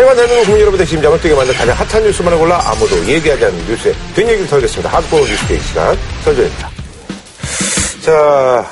하이와 대한민국 국민 여러분의 심장을 뛰게 만든 가장 핫한 뉴스만을 골라 아무도 얘기하지 않는 뉴스에 뒷얘기를 털겠습니다. 하드코어 뉴스 깨기 시간 썰전입니다. 자,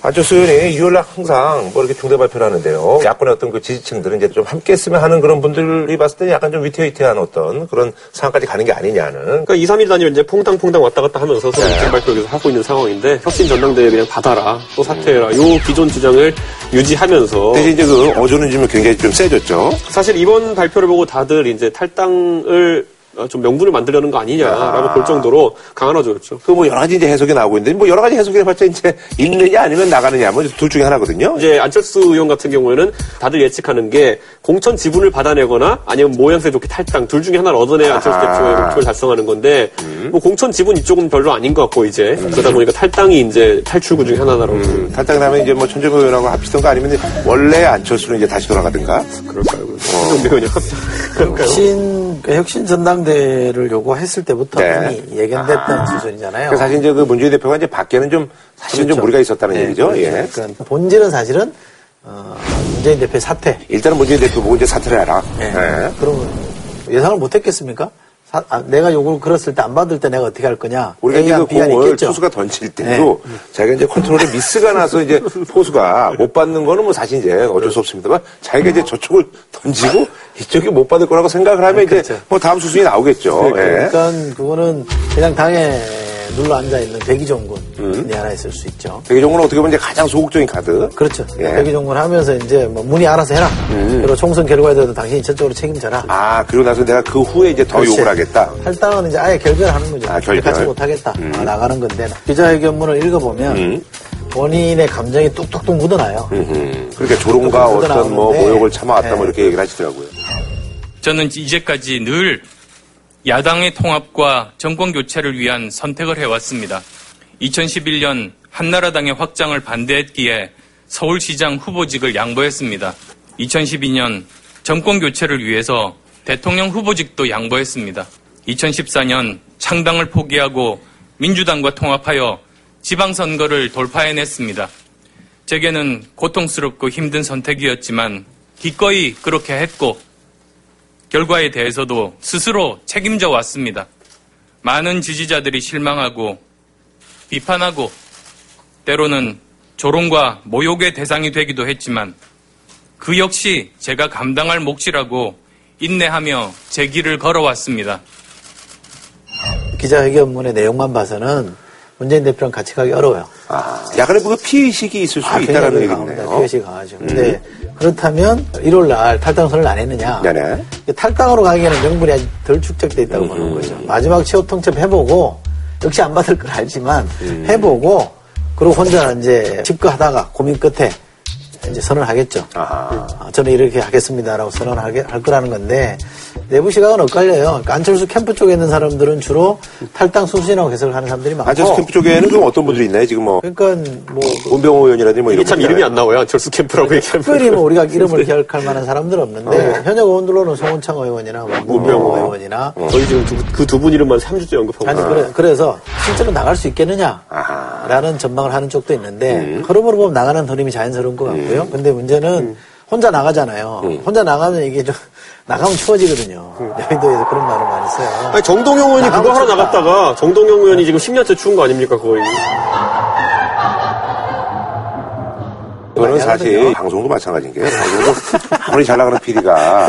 안철수 의원이 일요일날 항상 뭐 이렇게 중대 발표를 하는데요. 야권의 어떤 그 지지층들은 이제 좀 함께 했으면 하는 그런 분들이 봤을 때 약간 좀 위태위태한 어떤 그런 상황까지 가는 게 아니냐는. 그러니까 2, 3일 단위로 이제 퐁당퐁당 왔다 갔다 하면서 서로 입장 발표 계속 하고 있는 상황인데 혁신 전당대회 그냥 받아라 또 사퇴해라 요 기존 주장을 유지하면서 대신 이제 그 어조는 좀 굉장히 좀 세졌죠. 사실 이번 발표를 보고 다들 이제 탈당을 어, 좀 명분을 만들려는 거 아니냐라고 아. 볼 정도로 강한 어조였죠. 그 뭐 여러 가지 이제 해석이 나오고 있는데 뭐 여러 가지 해석이 봤자 이제 있느냐 아니면 나가느냐 뭐 둘 중에 하나거든요. 이제 안철수 의원 같은 경우에는 다들 예측하는 게 공천 지분을 받아내거나 아니면 모양새 좋게 탈당 둘 중에 하나를 얻어내야 안철수. 대표의 목표를 달성하는 건데 뭐 공천 지분 이쪽은 별로 아닌 것 같고 이제 그러다 보니까 탈당이 이제 탈출구 중에 하나라고 음, 탈당 나면 이제 뭐 천정배 의원하고 합치던가 아니면 원래 안철수는 이제 다시 돌아가든가. 그럴까요? 천정배 의원이 그럴까요? 혁신, 그 혁신 전당대회를 요구했을 때부터 네. 이미 예견됐던 수준이잖아요. 그러니까 사실 이제 그 문재인 대표가 이제 밖에는 좀 사실은 좀 그렇죠. 무리가 있었다는 네, 얘기죠. 그렇죠. 예. 그러니까 본질은 사실은 어, 문재인 대표의 사퇴. 일단은 문재인 대표 보고 이제 사퇴를 해라. 예. 예. 그러면 예상을 못했겠습니까? 사- 아, 내가 요구를 걸었을 때 안 받을 때 내가 어떻게 할 거냐? 우리가 이제 그 공을 있겠죠. 투수가 던질 때도 자기가 이제 컨트롤에 미스가 나서 이제 포수가 못 받는 거는 뭐 사실 이제 어쩔 수 없습니다만 자기가 이제 저쪽을 던지고 이쪽이 못 받을 거라고 생각을 하면 이제 그렇죠. 뭐 다음 수순이 나오겠죠. 예. 그러니까 그거는 그냥 당에 눌러 앉아 있는 백이종군이 하나 있을 수 있죠. 대기종은 어떻게 보면 이제 가장 소극적인 카드. 그렇죠. 예. 백이종군 하면서 이제 뭐 문이 알아서 해라. 그리고 총선 결과에 대해서 당신이 전적으로 책임져라. 아, 그리고 나서 내가 그 후에 이제 더 그렇지. 욕을 하겠다. 탈당은 이제 아예 결별하는 거죠. 아, 결별. 같이 못하겠다. 아, 나가는 건데 기자회견문을 읽어보면 음. 본인의 감정이 뚝뚝뚝 묻어나요. 음, 그러니까 조롱과 또 어떤 뭐 모욕을 참아왔다 뭐 네. 이렇게 얘기를 하시더라고요. 저는 이제까지 늘 야당의 통합과 정권 교체를 위한 선택을 해왔습니다. 2011년 한나라당의 확장을 반대했기에 서울시장 후보직을 양보했습니다. 2012년 정권 교체를 위해서 대통령 후보직도 양보했습니다. 2014년 창당을 포기하고 민주당과 통합하여 지방선거를 돌파해냈습니다. 제게는 고통스럽고 힘든 선택이었지만 기꺼이 그렇게 했고 결과에 대해서도 스스로 책임져 왔습니다. 많은 지지자들이 실망하고 비판하고 때로는 조롱과 모욕의 대상이 되기도 했지만 그 역시 제가 감당할 몫이라고 인내하며 제 길을 걸어왔습니다. 기자회견문의 내용만 봐서는 문재인 대표랑 같이 가기 어려워요. 아, 약간의 그 피의식이 있을 수 아, 강합니다. 얘기네요. 음. 피해시 강하죠. 근데 그렇다면 1월 날 탈당 선언을 안 했느냐? 네네. 탈당으로 가기에는 명분이 아직 덜 축적돼 있다고 음. 보는 거죠. 마지막 취업 통첩 해보고 역시 안 받을 걸 알지만 음. 해보고 그리고 혼자 이제 집거하다가 고민 끝에 이제 선언하겠죠. 아하. 아, 저는 이렇게 하겠습니다라고 선언할 할 거라는 건데 내부 시각은 엇갈려요. 그러니까 안철수 캠프 쪽에 있는 사람들은 주로 탈당 수순이라고 해석을 하는 사람들이 많고 안철수 캠프 쪽에는 그럼 어떤 분들이 있나요? 지금 뭐, 그러니까 뭐 문병호 의원이라든지 뭐 이게 이런 참. 이름이 안 나와요. 안철수 캠프라고 얘기하면. 특별히 뭐 우리가 이름을 기억할 만한 사람들은 없는데 현역 의원들로는 송원창 의원이나 뭐 문병호 의원이나 저희 지금 그두 분 이름만 3주째 언급하고 아니 그래, 그래서 실제로 나갈 수 있겠느냐 아하. 라는 전망을 하는 쪽도 있는데 흐름으로 보면 나가는 흐름이 자연스러운 것 같고 요. 근데 문제는 혼자 나가잖아요. 혼자 나가면 이게 좀 나가면 추워지거든요. 여의도에서 그런 말을 많이 써요. 아니, 정동영 의원이 그거 하러. 나갔다가 정동영 의원이 지금 10년째 추운 거 아닙니까 거의. 그거는 많이 사실 하거든요. 방송도 마찬가지인 게 방송도 아무리 잘 나가는 PD가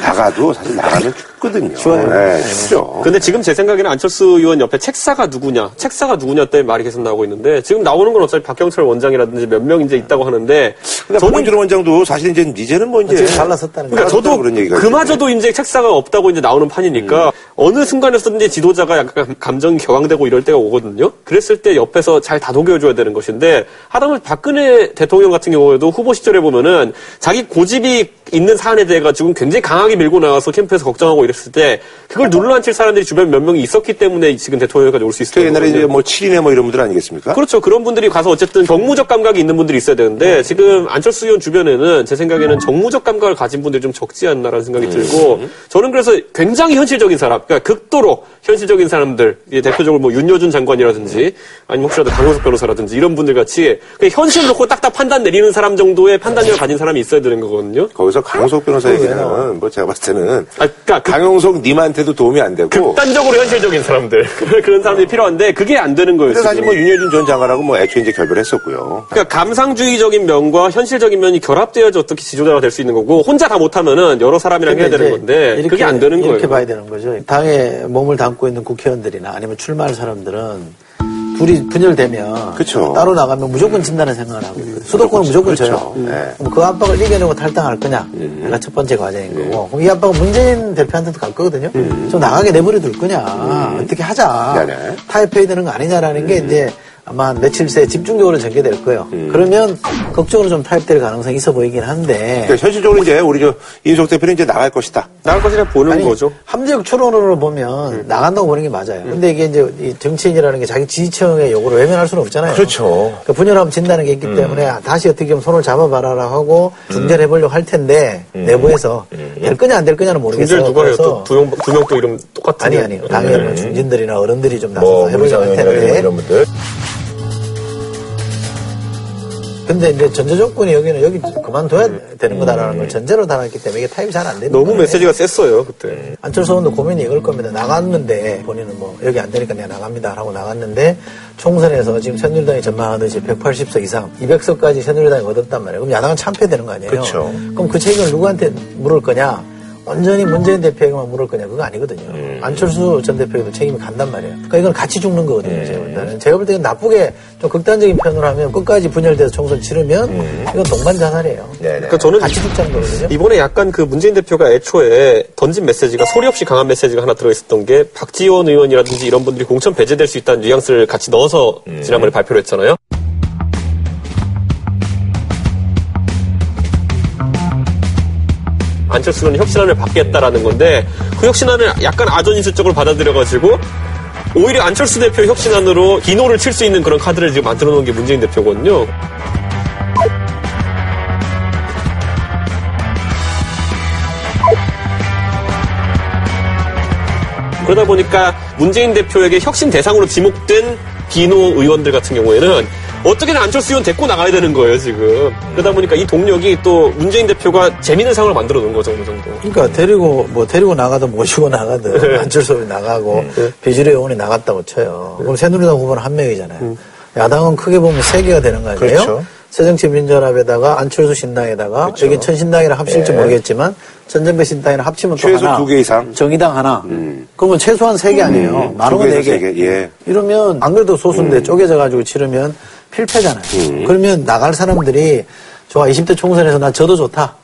나가도 사실 나가면 춥거든요. 추워요. 네, 춥죠. 근데 지금 제 생각에는 안철수 의원 옆에 책사가 누구냐, 책사가 누구냐 때 말이 계속 나오고 있는데 지금 나오는 건 어차피 박경철 원장이라든지 몇 명 이제 있다고 하는데 그러니까 저는 박원준 원장도 사실 이제 이제는 뭐 이제 지금 잘났었다는 그러니까. 저도 그런 얘기가 그마저도 이제 책사가 없다고 이제 나오는 판이니까 어느 순간에서든지 지도자가 약간 감정이 격앙되고 이럴 때가 오거든요. 그랬을 때 옆에서 잘 다독여줘야 되는 것인데 하다못해 박근혜 대통령 같은 경우에도 후보 시절에 보면은 자기 고집이 있는 사안에 대해 가지고 굉장히 강하게 밀고 나가서 캠프에서 걱정하고 이랬을 때 그걸 눌러앉힐 사람들이 주변 몇 명이 있었기 때문에 지금 대통령까지 올수저 있었던 옛날에. 이제 뭐 7인회 뭐 이런 분들 아니겠습니까? 그렇죠. 그런 분들이 가서 어쨌든 정무적 감각이 있는 분들이 있어야 되는데 지금 안철수 의원 주변에는 제 생각에는 정무적 감각을 가진 분들이 좀 적지 않나라는 생각이 들고 저는 그래서 굉장히 현실적인 사람 그러니까 극도로 현실적인 사람들, 예, 대표적으로 뭐 윤여준 장관이라든지 아니면 혹시라도 강호석 변호사라든지 이런 분들 같이 그냥 현실 놓고 딱딱 판단 내리는 사람 정도의 판단력을 가진 사람이 있어야 되는 거거든요. 거기서 강용석 변호사 얘기는 뭐 제가 봤을 때는 아, 그러니까 그- 강용석 님한테도 도움이 안 되고 극단적으로 현실적인 사람들 그런 사람들이 필요한데 그게 안 되는 거예요. 근데 사실. 뭐 윤여준 전 장관하고 뭐 애초에 이제 결별했었고요. 그러니까 감상주의적인 면과 현실적인 면이 결합되어야지 어떻게 지도자가 될 수 있는 거고 혼자 다 못하면은 여러 사람이랑 해야 되는 건데 이렇게- 그게 안 되는 거예요. 이렇게 봐야 되는 거죠. 당에 몸을 담고 있는 국회의원들이나 아니면 출마할 사람들은 둘이 분열되면 그쵸. 따로 나가면 무조건 진다는 생각을 하고 있거든요. 수도권은 무조건 그렇죠. 져요. 네. 그럼 그 압박을 이겨내고 탈당할 거냐? 내가 첫 번째 과제인 거고. 그럼 이 압박은 문재인 대표한테도 갈 거거든요. 좀 나가게 내버려 둘 거냐? 어떻게 하자. 네네. 타협해야 되는 거 아니냐라는 게 이제 아마 한 며칠 새에 집중적으로 전개 될 거예요. 그러면 극적으로 좀 타협될 가능성이 있어 보이긴 한데. 그러니까 현실적으로 이제 우리 저 이인석 대표는 이제 나갈 것이다. 나갈 것이라 보는 아니, 거죠. 함재적 추론으로 보면 음. 나간다고 보는 게 맞아요. 근데 이게 이제 이 정치인이라는 게 자기 지지층의 요구를 외면할 수는 없잖아요. 그렇죠. 음. 그러니까 분열하면 진다는 게 있기 때문에 다시 어떻게 좀 손을 잡아봐라 하고 중재해 보려고 할 텐데 내부에서 될 거냐 안 될 거냐는 모르겠어요. 중재를 누가 해요? 그래서 또두명 두명 또 이름 똑같은 아니 아니 당연히 뭐 중진들이나 어른들이 좀 나서서 뭐 해보려고 할 텐데 이런 분들. 근데 이제 전제 조건이 여기는 여기 그만둬야 되는 거다라는 걸 전제로 달았기 때문에 이게 타입이 잘 안 되는 너무 거예요. 메시지가 셌어요 그때. 안철수 의원도 고민이 이걸 겁니다. 나갔는데 본인은 뭐 여기 안 되니까 내가 나갑니다 하고 나갔는데 총선에서 지금 새누리당이 전망하듯이 180석 이상 200석까지 새누리당이 얻었단 말이에요. 그럼 야당은 참패되는 거 아니에요? 그렇죠. 그럼 그 책임을 누구한테 물을 거냐? 완전히 문재인 대표에게만 물을 거냐? 그거 아니거든요. 음. 안철수 전 대표에도 책임이 간단 말이에요. 그러니까 이건 같이 죽는 거거든요. 음. 제가 볼 때는. 제가 볼 때는 나쁘게 좀 극단적인 편으로 하면 끝까지 분열돼서 총선 치르면 이건 동반 자살이에요. 음. 네네. 그러니까 저는 같이 죽자는 거거든요. 이번에 약간 그 문재인 대표가 애초에 던진 메시지가 소리 없이 강한 메시지가 하나 들어있었던 게 박지원 의원이라든지 이런 분들이 공천 배제될 수 있다는 뉘앙스를 같이 넣어서 지난번에 발표를 했잖아요. 안철수 의원이 혁신안을 받겠다라는 건데 그 혁신안을 약간 아전인수적으로 받아들여가지고 오히려 안철수 대표 혁신안으로 기노를 칠 수 있는 그런 카드를 지금 만들어 놓은 게 문재인 대표거든요. 그러다 보니까 문재인 대표에게 혁신 대상으로 지목된 기노 의원들 같은 경우에는 어떻게든 안철수 의원 데리고 나가야 되는 거예요, 지금. 그러다 보니까 이 동력이 또 문재인 대표가 재밌는 상황을 만들어 놓은 거죠, 어느 정도. 그러니까 데리고 뭐 데리고 나가든 모시고 나가든 네. 안철수 의원이 나가고 비주류 의원이 나갔다고 쳐요. 그럼 새누리당 후보는 한 명이잖아요. 야당은 크게 보면 세 개가 되는 거 아니에요? 그렇죠. 새정치민주연합에다가 안철수 신당에다가 여기 천신당이랑 합칠지 네. 모르겠지만 전정배 신당이랑 합치면 또 최소 하나. 두개 이상? 정의당 하나. 그러면 최소한 세 개 아니에요. 많으면 두 개에서 네 개. 예. 이러면 안 그래도 소수인데 쪼개져 가지고 치르면 필패잖아요. 그러면 나갈 사람들이 좋아 20대 총선에서 나 저도 좋다.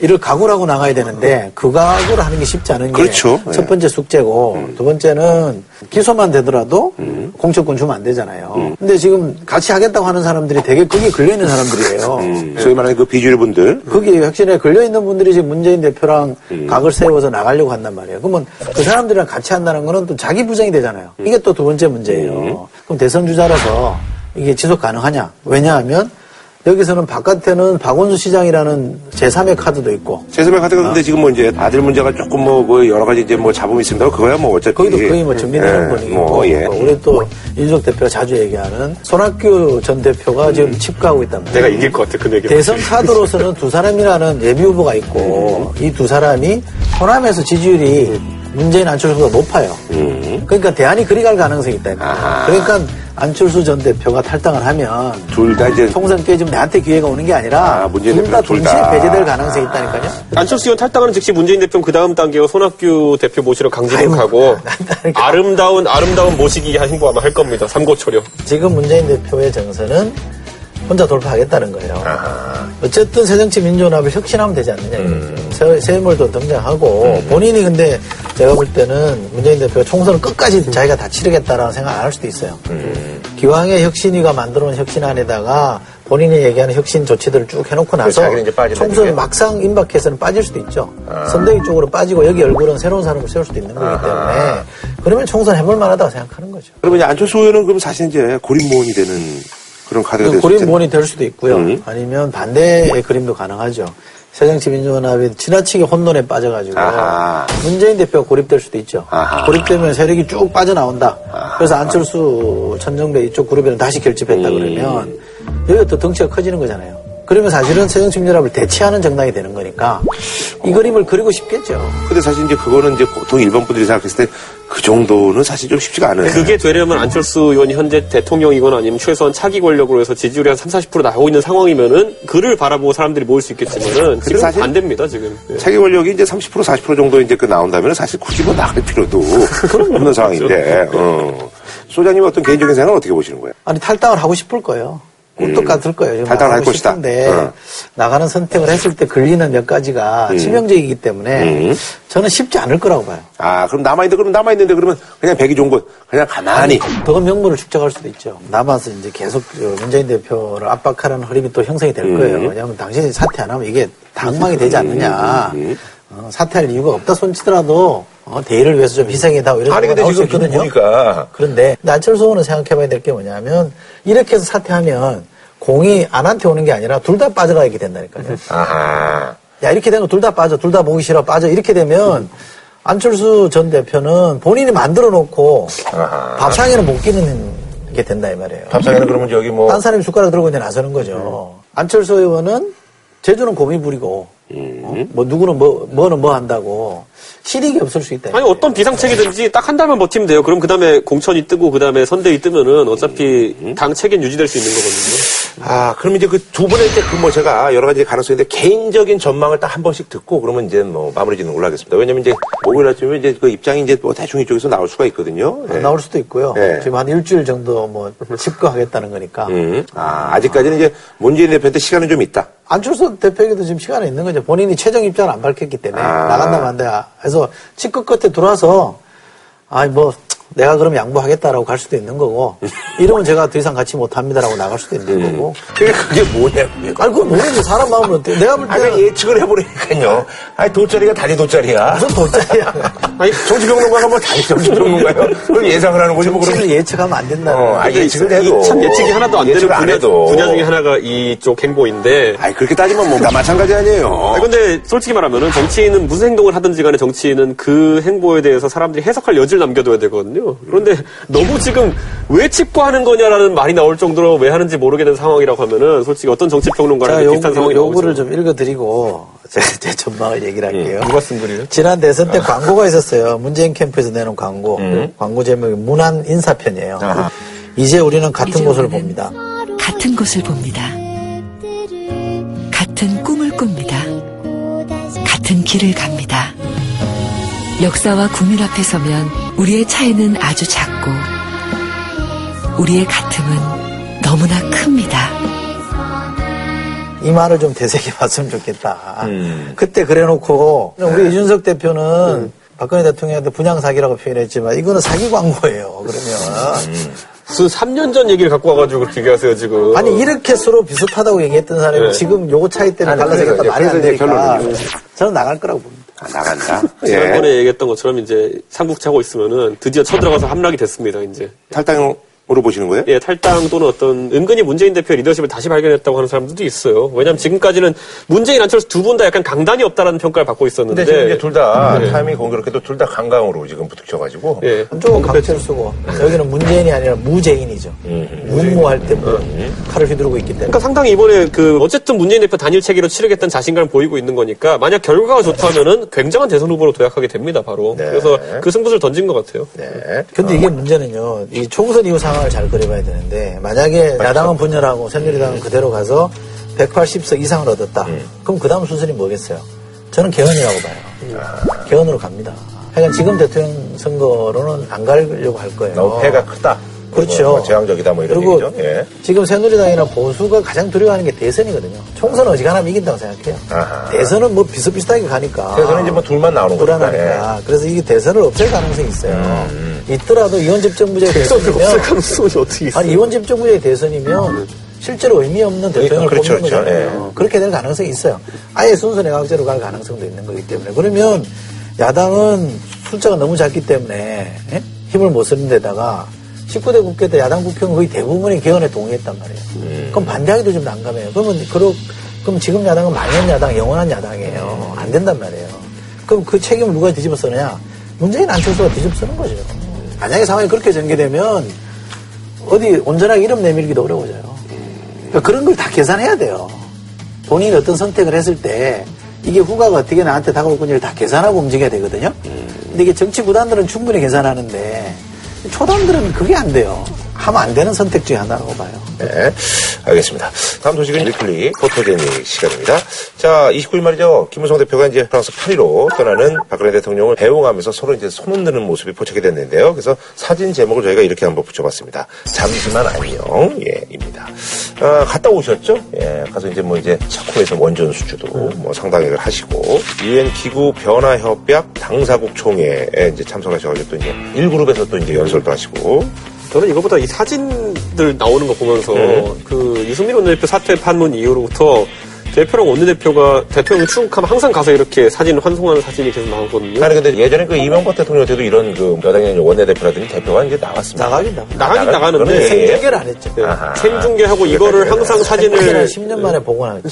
이를 각오를 하고 나가야 되는데 그 각오를 하는 게 쉽지 않은 게 그렇죠. 첫 예. 번째 숙제고 두 번째는 기소만 되더라도 공천권 주면 안 되잖아요. 근데 지금 같이 하겠다고 하는 사람들이 되게 거기에 걸려 있는 사람들이에요. 음, 소위 말하는 그 비주류 분들. 거기에 혁신에 걸려 있는 분들이 지금 문재인 대표랑 각을 세워서 나가려고 한단 말이에요. 그러면 그 사람들이랑 같이 한다는 거는 또 자기 부정이 되잖아요. 이게 또 두 번째 문제예요. 그럼 대선 주자라서 이게 지속 가능하냐? 왜냐하면 여기서는 바깥에는 박원순 시장이라는 제3의 카드도 있고 세수백 카드가 근데 지금 뭐 이제 아들 문제가 조금 뭐 그 여러 가지 이제 뭐 잡음이 있습니다. 그거야 뭐 어차피. 거기도 거의 뭐 정리되는 예, 분위기고 뭐, 예. 우리 또 윤석 대표가 자주 얘기하는 손학규 전 대표가 지금 칩가고 있단 말이에요. 내가 이길 것 같아, 그 얘기. 대선 카드로서는 두 사람이라는 예비 후보가 있고 이두 사람이 호남에서 지지율이 문재인 안철수보다 높아요. 그러니까 대안이 그리 갈 가능성이 있다. 그러니까 안철수 전 대표가 탈당을 하면 둘 다 이제 총선 깨지면 내한테 기회가 오는 게 아니라 아, 문재인 둘다 대표는 둘 동시에 다. 배제될 가능성이 있다니까요. 안철수 의원 탈당하는 즉시 문재인 대표는 그 다음 단계가 손학규 대표 모시러 아이고, 가고. 아름다운 아름다운 모시기 행보 아마 할 겁니다. 삼고초려. 지금 문재인 대표의 정서는 혼자 돌파하겠다는 거예요. 어쨌든 새정치 민주연합을 혁신하면 되지 않느냐. 새, 새물도 등장하고 본인이 근데 제가 볼 때는 문재인 대표가 총선을 끝까지 자기가 다 치르겠다라는 생각 안 할 수도 있어요. 기왕에 혁신위가 만들어놓은 혁신안에다가 본인이 얘기하는 혁신 조치들을 쭉 해놓고 나서 총선. 막상 임박해서는 빠질 수도 있죠. 선대위 쪽으로 빠지고 여기 얼굴은 새로운 사람을 세울 수도 있는 거기 때문에 그러면 총선 해볼 만하다고 생각하는 거죠. 그러면 이제 안철수 의원은 그럼 사실 이제 고립모원이 되는 그런 카드가 될수 그 고립 있겠네. 모원이 될 수도 있고요. 음. 아니면 반대의 그림도 가능하죠. 새정치민주연합이 지나치게 혼돈에 빠져가지고 아하. 문재인 대표가 고립될 수도 있죠. 아하. 고립되면 세력이 쭉 빠져나온다. 그래서 안철수, 천정배 이쪽 그룹에는 다시 결집했다 음. 그러면 여기가 또 덩치가 커지는 거잖아요. 그러면 사실은 새정치민주연합을 대체하는 정당이 되는 거니까 이 그림을 그리고 싶겠죠. 근데 사실 이제 그거는 이제 보통 일반 분들이 생각했을 때 그 정도는 사실 좀 쉽지가 않아요. 그게 되려면 안철수 의원이 현재 대통령이거나 아니면 최소한 차기 권력으로 해서 지지율이 한 30, 40% 나오고 있는 상황이면은 그를 바라보고 사람들이 모일 수 있겠지만은 지금 사실- 안 됩니다, 지금. 예. 차기 권력이 이제 30% 40% 정도 이제 그 나온다면 사실 굳이 뭐 나갈 필요도 없는 상황인데. 어. 소장님 어떤 개인적인 생각은 어떻게 보시는 거예요? 아니 탈당을 하고 싶을 거예요. 꿀떡 같을 거예요. 음. 탈당을 할 하고 것이다. 싶은데 어. 나가는 선택을 했을 때 걸리는 몇 가지가 치명적이기 때문에 음. 저는 쉽지 않을 거라고 봐요. 아, 그럼 남아 있는데, 그럼 남아 있는데, 그러면 그냥 백이 좋은 것, 그냥 가만히. 더 명분을 축적할 수도 있죠. 남아서 이제 계속 저 문재인 대표를 압박하는 흐름이 또 형성이 될 음. 거예요. 왜냐하면 당신이 사퇴 안 하면 이게 당망이 되지 않느냐. 음. 어, 사퇴할 이유가 없다 손치더라도 어, 대의를 위해서 좀 희생이다 이런 아니, 근데 지금 있거든요. 보니까. 그런데 안철수 의원은 생각해봐야 될 게 뭐냐면 이렇게 해서 사퇴하면 공이 안한테 오는 게 아니라 둘 다 빠져나가게 된다니까요. 아하. 야 이렇게 되면 둘 다 빠져, 둘 다 보기 싫어 빠져 이렇게 되면 안철수 전 대표는 본인이 만들어 놓고 아하. 밥상에는 못 끼는 게 된다 이 말이에요. 밥상에는 그러면 저기 뭐. 딴 사람이 숟가락 들고 이제 나서는 거죠. 안철수 의원은 제주는 곰이 부리고 어? 뭐 누구는 뭐 뭐는 뭐 한다고 실익이 없을 수 있다. 아니 어떤 비상책이든지 딱 한 달만 버티면 돼요. 그럼 그 다음에 공천이 뜨고 그 다음에 선대위 뜨면은 어차피 당 책임 유지될 수 있는 거거든요. 아, 그럼 이제 그 두 분의 이제 그뭐 제가 여러 가지 가능성이 있는데 개인적인 전망을 딱 한 번씩 듣고 그러면 이제 뭐 마무리 짓는 걸로 하겠습니다. 왜냐면 이제 목요일 아침에 이제 그 입장이 이제 뭐 대충 이쪽에서 나올 수가 있거든요. 안 예. 나올 수도 있고요. 네. 지금 한 일주일 정도 뭐 집거하겠다는 거니까. 음. 아, 아직까지는 이제 문재인 대표한테 시간은 좀 있다. 안철수 대표에게도 지금 시간이 있는 거죠. 본인이 최종 입장을 안 밝혔기 때문에 아. 나간다면 안 돼. 그래서 치끝 끝에 들어와서 아니 뭐 내가 그럼 양보하겠다라고 갈 수도 있는 거고 이러면 제가 더 이상 같이 못합니다라고 나갈 수도 있는 거고. 그게 그게 뭐냐고요. 아니 그건 모르지 사람 마음은 어때? 내가 볼 때는 예측을 해보니까요. 아니 돗자리가 다리 돗자리야. 무슨 돌짜리야. 아니 정치평론가가 뭐 다리 정치평론가요? 그걸 예상을 하는 거지 뭐. 정치를 예측하면 안 된다는 어, 거예요. 아, 예측을 이 해도. 참 예측이 하나도 안 되는 분야, 해도. 분야 중에 하나가 이쪽 행보인데 아니 그렇게 따지면 뭐다 마찬가지 아니에요. 아, 근데 솔직히 말하면은 정치인은 무슨 행동을 하든지 간에 정치인은 그 행보에 대해서 사람들이 해석할 여지를 남겨둬야 되거든요. 그런데 너무 지금 왜 칩고하는 거냐라는 말이 나올 정도로 왜 하는지 모르게 된 상황이라고 하면은 솔직히 어떤 정치평론가랑 요, 비슷한 상황이 요, 나오죠. 요구를 좀 읽어드리고 제, 제 전망을 얘기를 할게요. 누가 쓴 글이에요? 지난 대선 때 광고가 있었어요. 문재인 캠프에서 내놓은 광고. 광고 제목이 문안 인사편이에요. 아하. 이제 우리는 같은 이제 곳을 우리는 봅니다. 같은 곳을 봅니다. 같은 꿈을 꿉니다. 같은 길을 갑니다. 역사와 국민 앞에 서면 우리의 차이는 아주 작고 우리의 같음은 너무나 큽니다. 이 말을 좀 되새겨 봤으면 좋겠다. 음. 그때 그래 놓고 우리 이준석 대표는 박근혜 대통령한테 분양 사기라고 표현했지만 이거는 사기 광고예요. 그러면 무슨 3년 전 얘기를 갖고 와가지고 그렇게 얘기하세요, 지금. 아니 이렇게 서로 비슷하다고 얘기했던 사람이 네. 지금 요거 차이 때문에 그래서 말이 안 되니까 결론은요. 저는 나갈 거라고 봅니다. 아, 나간다. 지난번에 예. 얘기했던 것처럼 이제 삼국차고 있으면은 드디어 쳐들어가서 함락이 됐습니다, 이제. 탈당 으로 보시는 거예요? 예, 탈당 또는 어떤 은근히 문재인 대표의 리더십을 다시 발견했다고 하는 사람들도 있어요. 왜냐하면 지금까지는 문재인 안철수 두 분 다 약간 강단이 없다라는 평가를 받고 있었는데. 근데 지금 이제 둘다 타이밍이 공교롭게도 둘 다 강강으로 지금 부딪혀가지고. 예. 한쪽은 강철 쓰고 여기는 문재인이 아니라 무재인이죠. 문무할 때 뭐, 칼을 휘두르고 있기 때문에. 그러니까 상당히 이번에 그 어쨌든 문재인 대표 단일 체계로 치르겠다는 자신감을 보이고 있는 거니까 만약 결과가 좋다면은 굉장한 대선 후보로 도약하게 됩니다 바로. 네. 그래서 그 승부를 던진 것 같아요. 네. 근데 이게 문제는요, 이 총선 이후 상황 을 잘 그려봐야 되는데, 만약에 야당은 분열하고 새누리당은 그대로 가서 180석 이상을 얻었다. 그럼 그 다음 순서는 뭐겠어요? 저는 개헌이라고 봐요. 개헌으로 갑니다. 하여간 지금 대통령 선거로는 안 가려고 할 거예요. 너무 패가 크다. 그렇죠. 뭐, 뭐 재앙적이다 뭐 이런 그리고 얘기죠. 예. 지금 새누리당이나 보수가 가장 두려워하는 게 대선이거든요. 총선은 어지간하면 이긴다고 생각해요. 아하. 대선은 뭐 비슷비슷하게 가니까. 그래서는 이제 뭐 둘만 나오는 거니까. 예. 불안하니까. 그래서 이게 대선을 없앨 가능성이 있어요. 있더라도 이원 집정부제 대선이면 가능성이 어떻게 있어요? 아니 이원 집정부제 대선이면 실제로 의미 없는 대통령을 그렇죠, 뽑는 그렇죠. 거잖아요. 그렇게 될 가능성이 있어요. 아예 순수 내각제로 갈 가능성도 있는 거기 때문에 그러면 야당은 숫자가 너무 작기 때문에 예? 힘을 못 쓰는 데다가 19대 국회 때 야당 국회의원 거의 대부분이 개헌에 동의했단 말이에요. 그럼 반대하기도 좀 난감해요. 그러면 그러, 그럼 지금 야당은 말년 야당, 영원한 야당이에요. 안 된단 말이에요. 그럼 그 책임을 누가 뒤집어 쓰느냐? 문재인 안철수가 뒤집어 쓰는 거죠. 만약에 상황이 그렇게 전개되면 어디 온전하게 이름 내밀기도 어려워져요. 그러니까 그런 걸 다 계산해야 돼요. 본인이 어떤 선택을 했을 때 이게 후가가 어떻게 나한테 다가올 건지를 다 계산하고 움직여야 되거든요. 근데 이게 정치 구단들은 충분히 계산하는데 초단들은 그게 안 돼요. 하면 안 되는 선택 중에 하나라고 봐요. 네, 알겠습니다. 다음 소식은 위클리 포토제닉 시간입니다. 자, 29일 말이죠. 김무성 대표가 이제 프랑스 파리로 떠나는 박근혜 대통령을 배웅하면서 서로 이제 손 흔드는 모습이 포착이 됐는데요. 그래서 사진 제목을 저희가 이렇게 한번 붙여봤습니다. 잠시만 안녕, 예, 입니다. 아, 갔다 오셨죠? 예, 가서 이제 뭐 이제 차코에서 원전 수주도 뭐 상당액을 하시고, 유엔 기구 변화협약 당사국 총회에 이제 참석하셔가지고 또 이제 1그룹에서 또 이제 연설도 하시고, 저는 이거보다 이 사진들 나오는 거 보면서 네. 그 이승민 원내대표 사퇴 판문 이후로부터 대표랑 원내대표가 대통령 출국하면 항상 가서 이렇게 사진 환송하는 사진이 계속 나오거든요. 아니 근데 예전에 그 이명박 대통령 때도 이런 그 여당의 원내대표라든지 대표가 이제 나갔습니다. 나가긴 나가. 나가긴 나가- 나가는데. 생중계를 안 했죠. 네, 아하. 생중계하고 이거를 항상 사진을 사진을 10년 만에 보고 나왔죠.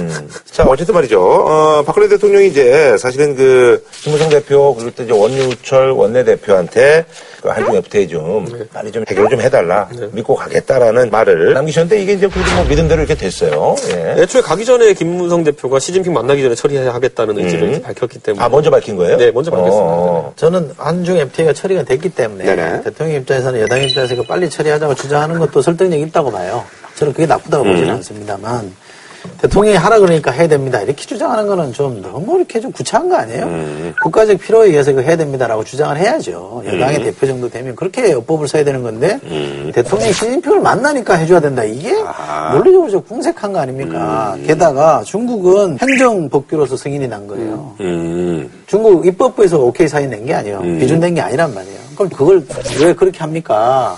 음. 자, 어쨌든 말이죠. 어, 박근혜 대통령이 이제 사실은 그 김무성 대표 그리고 또 이제 원유철 원내대표한테 그 한중 FTA 좀 빨리 좀 해결 좀 해달라 믿고 가겠다라는 말을 남기셨는데 이게 이제 그래도 뭐 믿은 대로 이렇게 됐어요. 예. 애초에 가기 전에 김문성 대표가 시진핑 만나기 전에 처리하겠다는 의지를 이제 밝혔기 때문에 아 먼저 밝힌 거예요? 네, 먼저 밝혔습니다. 어. 저는 한중 FTA가 처리가 됐기 때문에 네네. 대통령 입장에서는 여당 입장에서 이거 빨리 처리하자고 주장하는 것도 설득력 있다고 봐요. 저는 그게 나쁘다고 음. 보지는 않습니다만 대통령이 하라 그러니까 해야 됩니다. 이렇게 주장하는 거는 좀 너무 이렇게 좀 구차한 거 아니에요? 음. 국가적 필요에 의해서 이거 해야 됩니다라고 주장을 해야죠. 여당의 대표 정도 되면 그렇게 여법을 써야 되는 건데 음. 대통령이 시진핑을 만나니까 해줘야 된다. 이게 아. 논리적으로 좀 궁색한 거 아닙니까? 게다가 중국은 행정 법규로서 승인이 난 거예요. 음. 중국 입법부에서 오케이 사인 낸 게 아니에요. 비준된 게 아니란 말이에요. 그럼 그걸 왜 그렇게 합니까?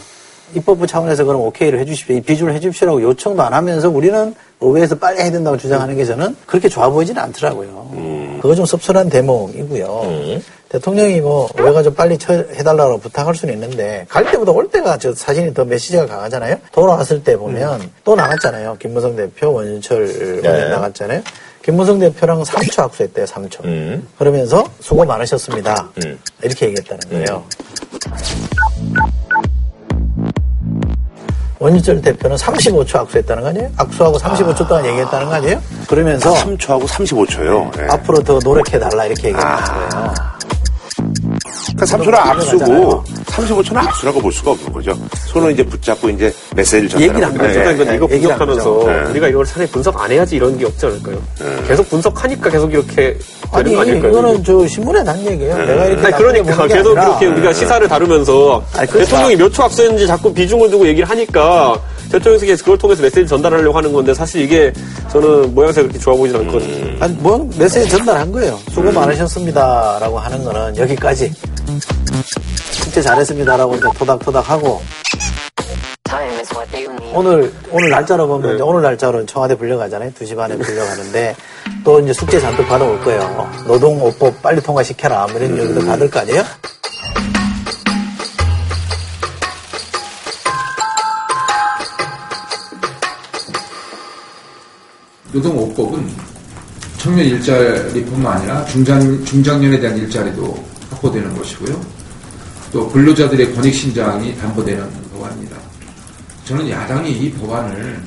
입법부 차원에서 그럼 오케이를 해주십시오. 이 비준을 해주십시오라고 요청도 안 하면서 우리는 의회에서 빨리 해야 된다고 주장하는 게 저는 그렇게 좋아 보이지는 않더라고요. 그거 좀 섭섭한 대목이고요. 대통령이 뭐 의회가 좀 빨리 처- 해달라고 부탁할 수는 있는데 갈 때보다 올 때가 저 사진이 더 메시지가 강하잖아요. 돌아왔을 때 보면 또 나갔잖아요. 김무성 대표, 원윤철 네. 나갔잖아요. 김무성 대표랑 3초 악수했대요, 3초. 음. 그러면서 수고 많으셨습니다. 음. 이렇게 얘기했다는 거예요. 원희철 대표는 35초 악수했다는 거 아니에요? 악수하고 35초 동안 얘기했다는 거 아니에요? 그러면서 3초하고 35초요. 앞으로 더 노력해달라 이렇게 얘기하는 거예요. 그러니까 3초는 악수고 35초는 악수라고 볼 수가 없는 거죠. 손을 이제 붙잡고 이제 메시지를 전달하는 얘기를. 거죠. 예. 어쨌든 이거 안 분석하면서 하죠. 네. 우리가 이걸 차라리 분석 안 해야지 이런 게 없지 않을까요? 계속 분석하니까 계속 이렇게 되는 아니, 거 아닐까요? 이거는 저 신문에 난 얘기예요. 내가 이렇게 아니, 그러니까 계속 이렇게 우리가 시사를 다루면서 아니. 대통령이 몇초 악수했는지 자꾸 비중을 두고 얘기를 하니까 대통령께서 그걸 통해서 메시지 전달하려고 하는 건데 사실 이게 저는 모양새가 그렇게 좋아 보이진 않거든요. 아니, 뭐, 메시지 전달한 거예요. 수고 많으셨습니다라고 하는 거는 여기까지. 숙제 잘 했습니다라고 이제 토닥토닥 하고. 오늘, 오늘 날짜로 보면 이제 오늘 날짜로 청와대 불려가잖아요. 2시 반에 불려가는데, 또 이제 숙제 잔뜩 받아올 거예요. 노동오법 빨리 통과시켜라. 뭐 이런 얘기도 받을 거 아니에요? 노동오법은 청년 일자리뿐만 아니라 중장, 중장년에 대한 일자리도 확보되는 것이고요. 또 근로자들의 권익 신장이 담보되는 법안입니다. 저는 야당이 이 법안을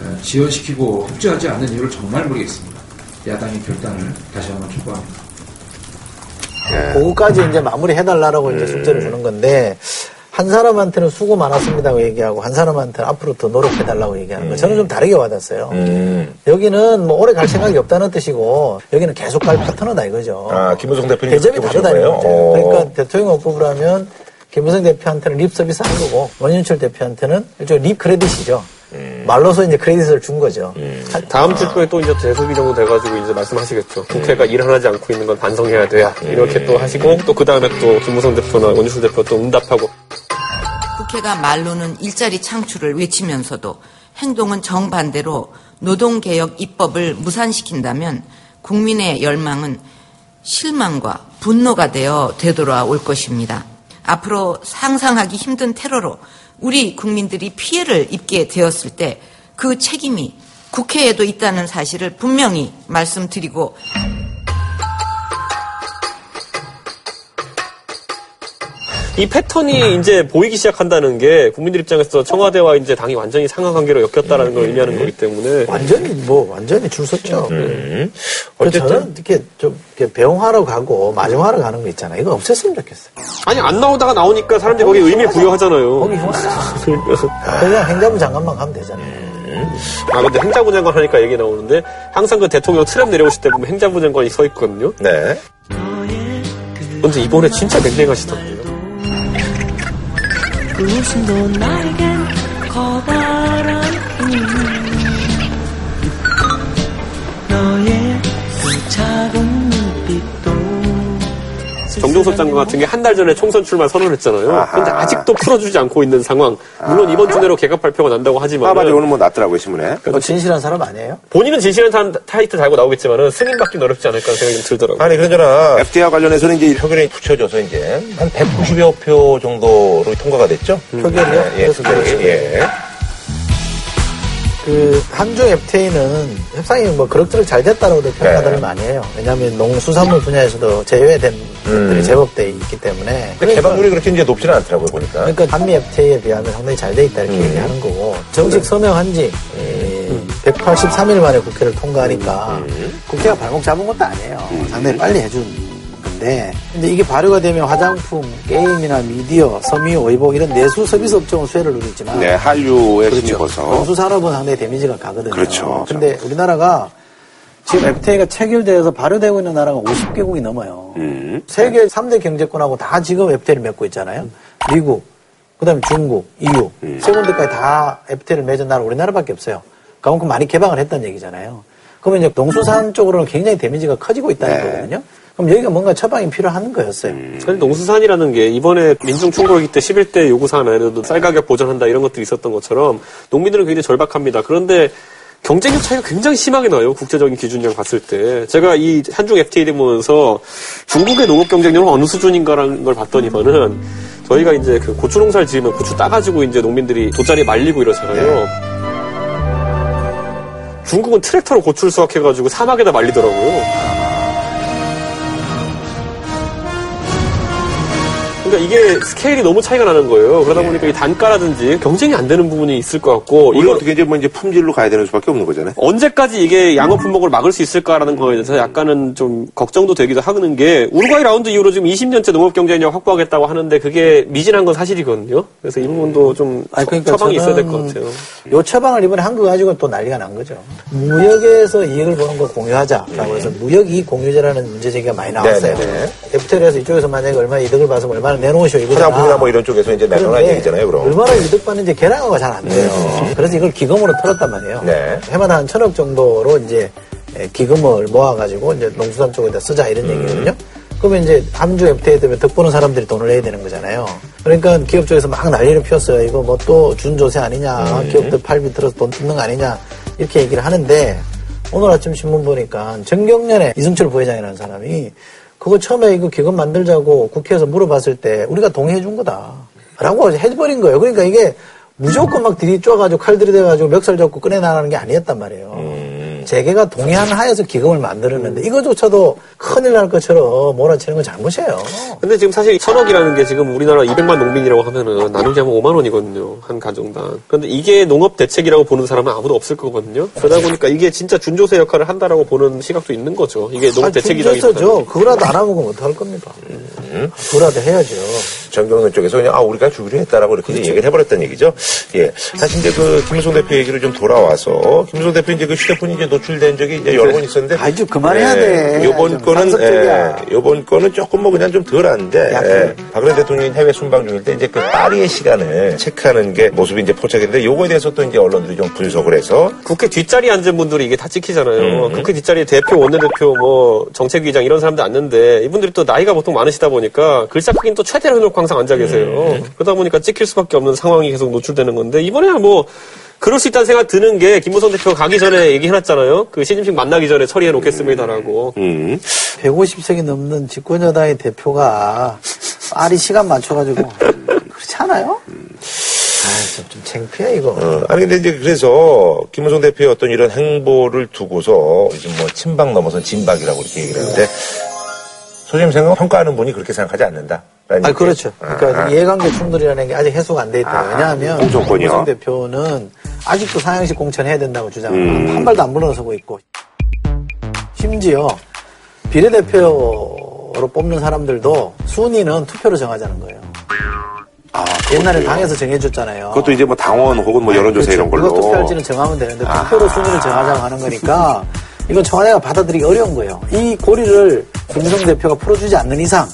어, 지연시키고 협조하지 않는 이유를 정말 모르겠습니다. 야당의 결단을 다시 한번 촉구합니다. 그거까지 이제 마무리 해달라고 이제 숙제를 주는 건데, 한 사람한테는 수고 많았습니다고 얘기하고, 한 사람한테는 앞으로 더 노력해달라고 얘기하는 거. 저는 좀 다르게 와닿았어요. 음. 여기는 뭐 오래 갈 생각이 없다는 뜻이고, 여기는 계속 갈 파트너다 이거죠. 아, 김무성 대표님 대접이 다르다? 이거죠. 어. 그러니까 대통령 업법을 하면 김무성 대표한테는 립 서비스 한 거고 원윤철 대표한테는 일종의 립 크레딧이죠. 음. 말로서 이제 크레딧을 준 거죠. 다음 주 중에 또 이제 대소기 정도 돼가지고 이제 말씀하시겠죠. 국회가 일을 하지 않고 있는 건 반성해야 돼야. 이렇게 또 하시고 또 그 다음에 또 김무성 대표나 원유수 대표 또 응답하고 국회가 말로는 일자리 창출을 외치면서도 행동은 정반대로 노동개혁 입법을 무산시킨다면 국민의 열망은 실망과 분노가 되어 되돌아올 것입니다. 앞으로 상상하기 힘든 테러로 우리 국민들이 피해를 입게 되었을 때 그 책임이 국회에도 있다는 사실을 분명히 말씀드리고 이 패턴이 이제 보이기 시작한다는 게 국민들 입장에서 청와대와 이제 당이 완전히 상하관계로 엮였다라는 걸 의미하는 거기 때문에 완전히 뭐 완전히 줄 섰죠. 음. 그래서 어쨌든 저는 이렇게 좀 이렇게 배웅하러 가고 마중하러 가는 거 있잖아요. 이거 없앴으면 좋겠어요. 아니 안 나오다가 나오니까 사람들이 거기에 의미 부여하잖아요. 거기. 그냥 행자부 장관만 가면 되잖아요. 아 근데 행자부 장관 하니까 얘기 나오는데 항상 그 대통령 트램 내려오실 때 보면 행자부 장관이 서 있거든요. 네. 근데 이번에 진짜 맹맹하시더라고요. 그 웃음도 나에겐 커다란 힘. 너의 그 작은 눈빛도 정종섭 장관 같은 게 한 달 전에 총선 출마 선언했잖아요. 아하. 근데 아직도 풀어주지 않고 있는 상황. 물론 이번 주 내로 개각 발표가 난다고 하지만 아, 맞아. 오늘 뭐 났더라고요, 신문에. 뭐 진실한 사람 아니에요? 본인은 진실한 사람 타이틀 달고 나오겠지만은 승인 받기는 어렵지 않을까 생각이 좀 들더라고요. 아니, 그러잖아. FTA와 관련해서는 이제 표결이 붙여져서 이제 한 190여 표 정도로 통과가 됐죠? 표결이요? 예, 그래서 표결이. 예. 그 한중 FTA는 협상이 뭐 그럭저럭 잘 됐다고도 평가들을 네. 많이 해요. 왜냐하면 농수산물 분야에서도 제외된 것들이 제법 돼 있기 때문에. 근데 개방률이 그렇게 이제 높지는 않더라고요, 보니까. 그러니까 한미 FTA에 비하면 상당히 잘 돼 있다 이렇게 얘기하는 거고 정식 서명한 지 183일 만에 국회를 통과하니까 국회가 발목 잡은 것도 아니에요. 상당히 빨리 해준 건데 근데 이게 발효가 되면 화장품, 게임이나 미디어, 섬유, 의복 이런 내수 서비스 업종은 수혜를 누리지만 네, 한류에 힘입어서. 농수산업은 상당히 데미지가 가거든요. 그렇죠. 근데 우리나라가 지금 FTA가 체결되어서 발효되고 있는 나라가 50개국이 넘어요. 음. 세계 3대 경제권하고 다 지금 FTA를 맺고 있잖아요. 미국, 그 다음에 중국, EU. 음. 세 군데까지 다 FTA를 맺은 나라 우리나라밖에 없어요. 그만큼 많이 개방을 했다는 얘기잖아요. 그러면 이제 농수산 쪽으로는 굉장히 데미지가 커지고 있다는 네. 거거든요. 그럼 여기가 뭔가 처방이 필요한 거였어요. 사실 농수산이라는 게 이번에 민중총궐기 때 11대 요구사항 안에도 쌀 가격 보전한다 이런 것들이 있었던 것처럼 농민들은 굉장히 절박합니다. 그런데 경쟁력 차이가 굉장히 심하게 나요. 국제적인 기준이랑 봤을 때. 제가 이 한중 FTA를 보면서 중국의 농업 경쟁력은 어느 수준인가라는 걸 봤더니만은 저희가 이제 그 고추 농사를 지으면 고추 따가지고 이제 농민들이 돗자리에 말리고 이러잖아요. 중국은 트랙터로 고추를 수확해가지고 사막에다 말리더라고요. 그러니까 이게 스케일이 너무 차이가 나는 거예요. 그러다 보니까 이 단가라든지 경쟁이 안 되는 부분이 있을 것 같고 이거 이거 어떻게 이제 뭐 이제 품질로 가야 되는 수밖에 없는 거잖아요. 언제까지 이게 양어 품목을 막을 수 있을까라는 거에 대해서 약간은 좀 걱정도 되기도 하는 게 우루과이 라운드 이후로 지금 20년째 농업 경쟁력 확보하겠다고 하는데 그게 미진한 건 사실이거든요. 그래서 이 부분도 좀 아니, 처- 그러니까 처방이 있어야 될 것 같아요. 요 처방을 이번에 한거 가지고 또 난리가 난 거죠. 무역에서 이익을 보는 걸 공유하자라고 해서 무역 이익 공유제라는 문제 제기가 많이 나왔어요. 네, 네, 네. FTA에서 이쪽에서 만약에 얼마 이득을 봐서 얼마나 내놓으시오 이거잖아. 화장품이나 뭐 이런 쪽에서 이제 내놓으라는 그런데 얘기잖아요, 그럼. 얼마나 이득 받는지 계량화가 잘 안 돼요. 그래서 이걸 기금으로 털었단 말이에요. 네. 해마다 한 천억 정도로 이제 에, 기금을 모아가지고 이제 농수산 쪽에다 쓰자 이런 음. 얘기거든요. 그러면 이제 함주 FTA 때문에 덕 보는 사람들이 돈을 내야 되는 거잖아요. 그러니까 기업 쪽에서 막 난리를 피웠어요. 이거 뭐 또 준조세 아니냐. 음. 기업들 팔비 들어서 돈 뜯는 거 아니냐. 이렇게 얘기를 하는데 오늘 아침 신문 보니까 정경련의 이승철 부회장이라는 사람이 그거 처음에 이거 기금 만들자고 국회에서 물어봤을 때 우리가 동의해 준 거다. 라고 해버린 거예요. 그러니까 이게 무조건 막 들이쪼가지고 칼 들이대가지고 멱살 잡고 꺼내나가는 게 아니었단 말이에요. 재계가 동의하는 하에서 기금을 만들었는데 이거조차도 큰일 날 것처럼 몰아치는 건 잘못이에요. 근데 지금 사실 천억이라는 게 지금 우리나라 200만 농민이라고 하면은 나누기 하면 5만 원이거든요. 한 가정당. 그런데 이게 농업 대책이라고 보는 사람은 아무도 없을 거거든요. 그러다 보니까 이게 진짜 준조세 역할을 한다라고 보는 시각도 있는 거죠. 이게 농업 대책이라기보다는. 준조서죠. 그거라도 안 하면 그럼 어떡할 겁니까? 그거라도 해야죠. 정경련 쪽에서 그냥 아 우리가 주기로 했다라고 이렇게 이제 얘기를 해버렸다는 얘기죠. 예, 사실 이제 그 김무성 대표 얘기를 좀 돌아와서 김무성 대표 이제 그 휴대폰이 이제 노출된 적이 이제 여러 번 있었는데 좀 그만해야 돼. 요번 좀 거는. 예, 요번 거는 조금 뭐 그냥 좀 덜한데 예, 박근혜 대통령이 해외 순방 중일 때 이제 그 파리의 시간을 체크하는 게 모습이 이제 포착했는데 요거에 대해서 또 이제 언론들이 좀 분석을 해서 국회 뒷자리에 앉은 분들이 이게 다 찍히잖아요. 음. 국회 뒷자리에 대표, 원내대표, 뭐 정책위장 이런 사람들 앉는데 이분들이 또 나이가 보통 많으시다 보니 까 글자 크기는 또 최대로 해놓고 항상 앉아 계세요. 음. 그러다 보니까 찍힐 수밖에 없는 상황이 계속 노출되는 건데 이번에야 뭐 그럴 수 있다는 생각 드는 게 김무성 대표가 가기 전에 얘기해놨잖아요. 그 시진핑 만나기 전에 처리해 놓겠습니다라고. 음. 150석이 넘는 집권 여당의 대표가 파리 시간 맞춰가지고 그렇지 않아요? 좀, 좀 창피해, 이거. 어, 아니 근데 이제 그래서 김무성 대표의 어떤 이런 행보를 두고서 이제 뭐 친박 넘어선 진박이라고 이렇게 얘기를 하는데 소장님 생각 평가하는 분이 그렇게 생각하지 않는다. 아, 그렇죠. 그러니까 이해관계 충돌이라는 게 아직 해소가 안 돼 있다. 아, 왜냐하면 공천권이요? 김무성 대표는 아직도 상향식 공천해야 된다고 주장을 음. 하고 한 발도 안 물러서고 있고 심지어 비례대표로 뽑는 사람들도 순위는 투표로 정하자는 거예요. 옛날에 당에서 정해줬잖아요. 그것도 이제 뭐 당원 혹은 뭐 여론조사 이런 걸로. 누가 투표할지는 정하면 되는데 투표로 순위를 정하자고 하는 거니까 이건 청와대가 받아들이기 어려운 거예요. 이 고리를 김무성 대표가 풀어주지 않는 이상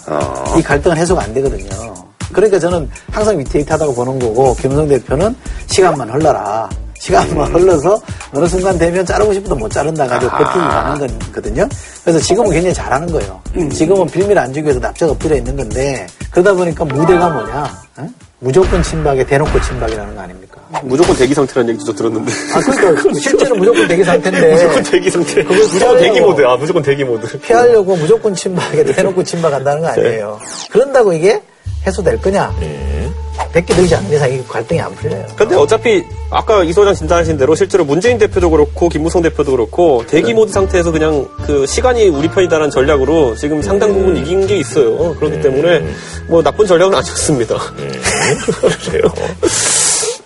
이 갈등은 해소가 안 되거든요. 그러니까 저는 항상 위태위태하다고 보는 거고 김무성 대표는 시간만 흘러라. 시간만 흘러서 어느 순간 되면 자르고 싶어도 못 자른다 가지고 버티기 가는 거거든요. 그래서 지금은 굉장히 잘하는 거예요. 지금은 빌미를 안 주기 위해서 납작 엎드려 있는 건데 그러다 보니까 무대가 뭐냐? 어? 무조건 친박에 대놓고 친박이라는 거 아닙니까? 무조건 대기 상태라는 얘기도 들었는데. 아, 그러니까 실제로 무조건 대기 상태인데 무조건 대기 상태. 그걸 무조건 대기 모드. 아, 무조건 대기 모드. 피하려고 무조건 친박에 대놓고 친박한다는 거 아니에요. 그런다고 이게 해소될 거냐? 백기 들지 않는 이상 이 갈등이 안 풀려요. 근데 어차피 아까 이 소장 진단하신 대로 실제로 문재인 대표도 그렇고 김무성 대표도 그렇고 대기 모드 상태에서 그냥 그 시간이 우리 편이다라는 전략으로 지금 상당 부분 이긴 게 있어요. 그렇기 때문에 뭐 나쁜 전략은 아니었습니다. 그래요.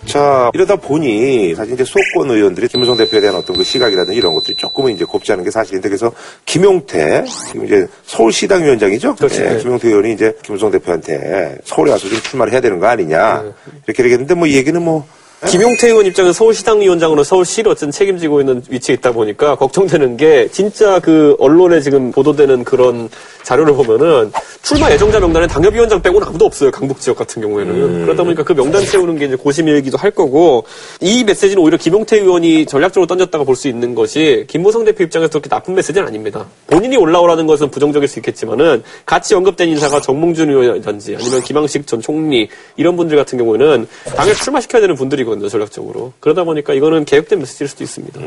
자, 이러다 보니 사실 이제 수도권 의원들이 김무성 대표에 대한 어떤 그 시각이라든지 이런 것들이 조금은 이제 곱지 않은 게 사실인데 그래서 김용태, 지금 이제 서울시당 위원장이죠? 그렇죠. 예, 김용태 의원이 이제 김무성 대표한테 서울에 와서 좀 출마를 해야 되는 거 아니냐. 이렇게 얘기했는데 뭐 이 얘기는 뭐 김용태 의원 입장에서 서울시당위원장으로 서울시를 어쨌든 책임지고 있는 위치에 있다 보니까 걱정되는 게 진짜 그 언론에 지금 보도되는 그런 자료를 보면은 출마 예정자 명단에 당협위원장 빼고는 아무도 없어요. 강북 지역 같은 경우에는. 그러다 보니까 그 명단 채우는 게 이제 고심일기도 할 거고 이 메시지는 오히려 김용태 의원이 전략적으로 던졌다고 볼 수 있는 것이 김무성 대표 입장에서 그렇게 나쁜 메시지는 아닙니다. 본인이 올라오라는 것은 부정적일 수 있겠지만은 같이 언급된 인사가 정몽준 의원이든지 아니면 김항식 전 총리 이런 분들 같은 경우에는 당에 출마시켜야 되는 분들이 거든요. 전략적으로. 그러다 보니까 이거는 계획된 메시지일 수도 있습니다.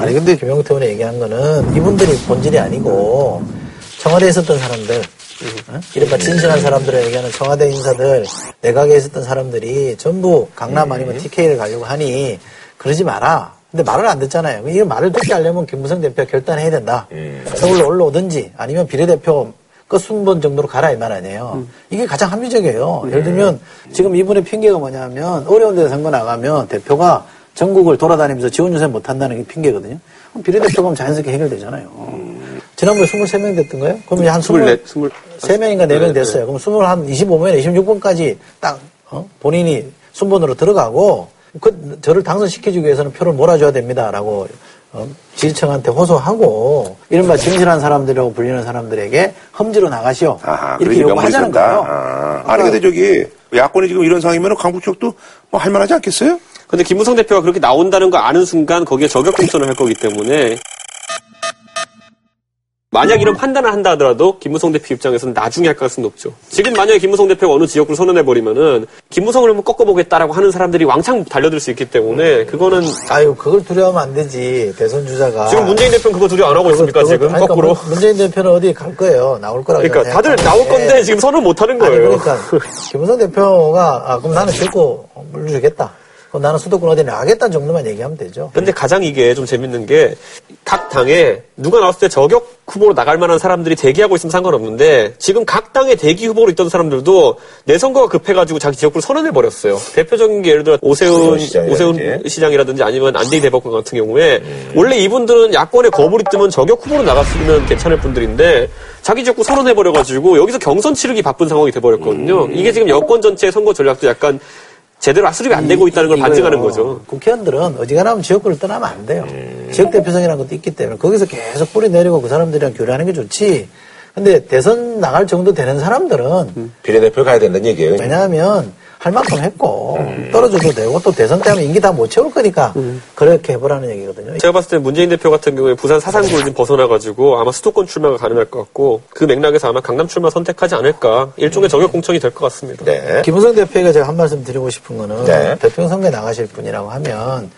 아니 근데 김용태 의원이 얘기한 거는 이분들이 본질이 아니고 청와대에 있었던 사람들 어? 이른바 진실한 사람들을 얘기하는 청와대 인사들 내각에 있었던 사람들이 전부 강남 아니면 TK를 가려고 하니 그러지 마라. 근데 말을 안 듣잖아요. 이 말을 듣게 하려면 김무성 대표가 결단해야 된다. 서울로 올라오든지 아니면 비례대표 끝순번 정도로 가라 이 말 아니에요. 이게 가장 합리적이에요. 예를 들면 지금 이분의 핑계가 뭐냐면 어려운 데 선거 나가면 대표가 전국을 돌아다니면서 지원 유세 못 한다는 게 핑계거든요. 그럼 비례대표가 하면 자연스럽게 해결되잖아요. 지난번에 23명 됐던 거예요? 그럼 이제 한 24, 20, 3명인가 4명 네, 됐어요. 그럼 20, 한 25명, 26번까지 딱, 어? 본인이 순번으로 들어가고, 그, 저를 당선시켜주기 위해서는 표를 몰아줘야 됩니다라고, 어? 지지층한테 호소하고, 이른바 진실한 사람들이라고 불리는 사람들에게 험지로 나가시오. 아하, 이렇게 그러니까 요구하자는 거예요. 아. 아니 근데 저기 야권이 지금 이런 상황이면 강북 쪽도 뭐 할만하지 않겠어요? 근데 김무성 대표가 그렇게 나온다는 거 아는 순간 거기에 저격 공천을 할 거기 때문에 만약 이런 판단을 한다 하더라도 김무성 대표 입장에서는 나중에 할 가능성이 높죠. 지금 만약에 김무성 대표가 어느 지역을 선언해버리면은 김무성을 한번 꺾어보겠다라고 하는 사람들이 왕창 달려들 수 있기 때문에 그거는 아유, 그걸 두려워하면 안 되지. 대선 주자가. 지금 문재인 대표는 그거 두려워 안 하고 있습니까 지금 아니, 그러니까 거꾸로. 문- 문재인 대표는 어디 갈 거예요. 나올 거라고. 그러니까 다들 나올 건데 생각하는데. 지금 선언 못 하는 아니, 거예요. 그러니까 김무성 대표가 아, 그럼 나는 결코 물려주겠다. 그럼 나는 수도권 어디 나가겠다는 정도만 얘기하면 되죠. 근데 가장 이게 좀 재밌는 게 각 당에 누가 나왔을 때 저격 후보로 나갈 만한 사람들이 대기하고 있으면 상관없는데 지금 각 당의 대기 후보로 있던 사람들도 내 선거가 급해가지고 자기 지역구를 선언해 버렸어요. 대표적인 게 예를 들어 오세훈 오세훈 시장이라든지. 아니면 안대희 대법관 같은 경우에 원래 이분들은 야권에 거물이 뜨면 저격 후보로 나갔으면 괜찮을 분들인데 자기 지역구 선언해 버려가지고 여기서 경선 치르기 바쁜 상황이 돼 버렸거든요. 이게 지금 여권 전체의 선거 전략도 약간 제대로 악수립이 안 되고 있다는 걸 이거요. 반증하는 거죠. 국회의원들은 어지간하면 지역구를 떠나면 안 돼요. 지역 대표성이라는 것도 있기 때문에 거기서 계속 뿌리 내리고 그 사람들이랑 교류하는 게 좋지. 근데 대선 나갈 정도 되는 사람들은 비례대표 가야 된다는 얘기예요. 왜냐하면 할 만큼 했고 떨어져도 되고 또 대선 때문에 임기 다 못 채울 거니까 그렇게 해보라는 얘기거든요. 제가 봤을 때 문재인 대표 같은 경우에 부산 사상구를 좀 벗어나가지고 아마 수도권 출마가 가능할 것 같고 그 맥락에서 아마 강남 출마 선택하지 않을까 일종의 저격 공천이 될 것 같습니다. 네. 김우성 대표에게 제가 한 말씀 드리고 싶은 거는 네. 대통령 선거에 나가실 분이라고 하면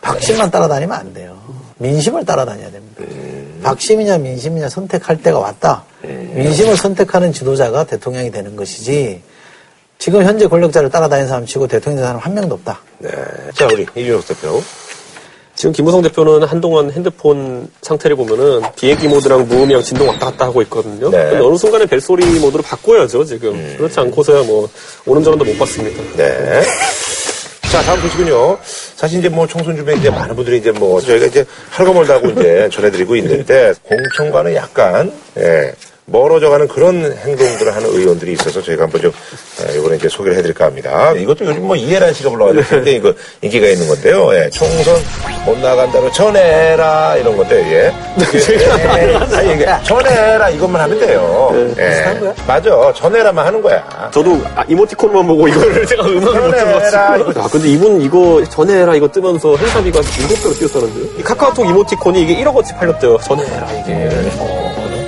박심만 따라다니면 안 돼요. 민심을 따라다녀야 됩니다. 박심이냐 민심이냐 선택할 때가 왔다. 민심을 선택하는 지도자가 대통령이 되는 것이지 지금 현재 권력자를 따라다니는 사람 치고 대통령 사람 한 명도 없다. 네. 자, 우리 이준석 대표. 지금 김무성 대표는 한동안 핸드폰 상태를 보면은 비행기 모드랑 무음이랑 진동 왔다 갔다 하고 있거든요. 네. 어느 순간에 벨소리 모드로 바꿔야죠, 지금. 그렇지 않고서야 뭐, 오는 정도 못 봤습니다. 네. 자, 다음 소식은요. 사실 이제 뭐 총선 주변에 이제 많은 분들이 이제 뭐 저희가 이제 하고 이제 전해드리고 있는데 공천과는 약간, 예, 멀어져가는 그런 행동들을 하는 의원들이 있어서 저희가 한번 좀, 예, 이번에 이제 소개를 해드릴까 합니다. 이것도 요즘 뭐 이해란 씨가 불러가지고 굉장히 이거 인기가 있는 건데요. 예, 총선 못 나간다로 전해라 이런 건데, 예. 예, 아니, 이게 전해라 이것만 하면 돼요. 예. 맞아. 전해라만 하는 거야. 저도 아, 이모티콘만 보고 이거를 제가 음악을 못 들었어요. 아, 근데 이분 이거 전해라 이거 뜨면서 행사비가 7배로 뛰었다는데요? 이 카카오톡 이모티콘이 이게 1억어치 팔렸대요. 전해라 이게.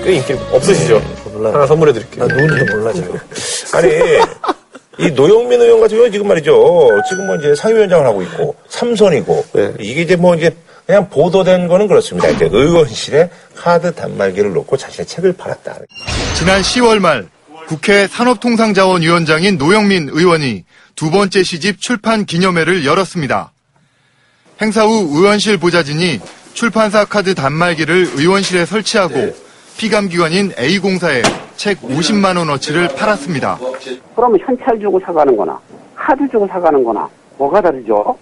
꽤 인기 없으시죠? 몰라요. 하나 선물해 드릴게요. 나 누군지도 몰라, 지금. 아니, 이 노영민 의원 같은 경우는 지금 말이죠. 지금 뭐 이제 상위위원장을 하고 있고, 삼선이고, 네. 이게 이제 뭐 이제 그냥 보도된 거는 그렇습니다. 이제 의원실에 카드 단말기를 놓고 자신의 책을 팔았다. 지난 10월 말 국회 산업통상자원위원장인 노영민 의원이 두 번째 시집 출판 기념회를 열었습니다. 행사 후 의원실 보좌진이 출판사 카드 단말기를 의원실에 설치하고 피감기관인 A공사에 책 50만 원어치를 팔았습니다. 그러면 현찰 주고 사가는 거나 카드 주고 사가는 거나 뭐가 다르죠?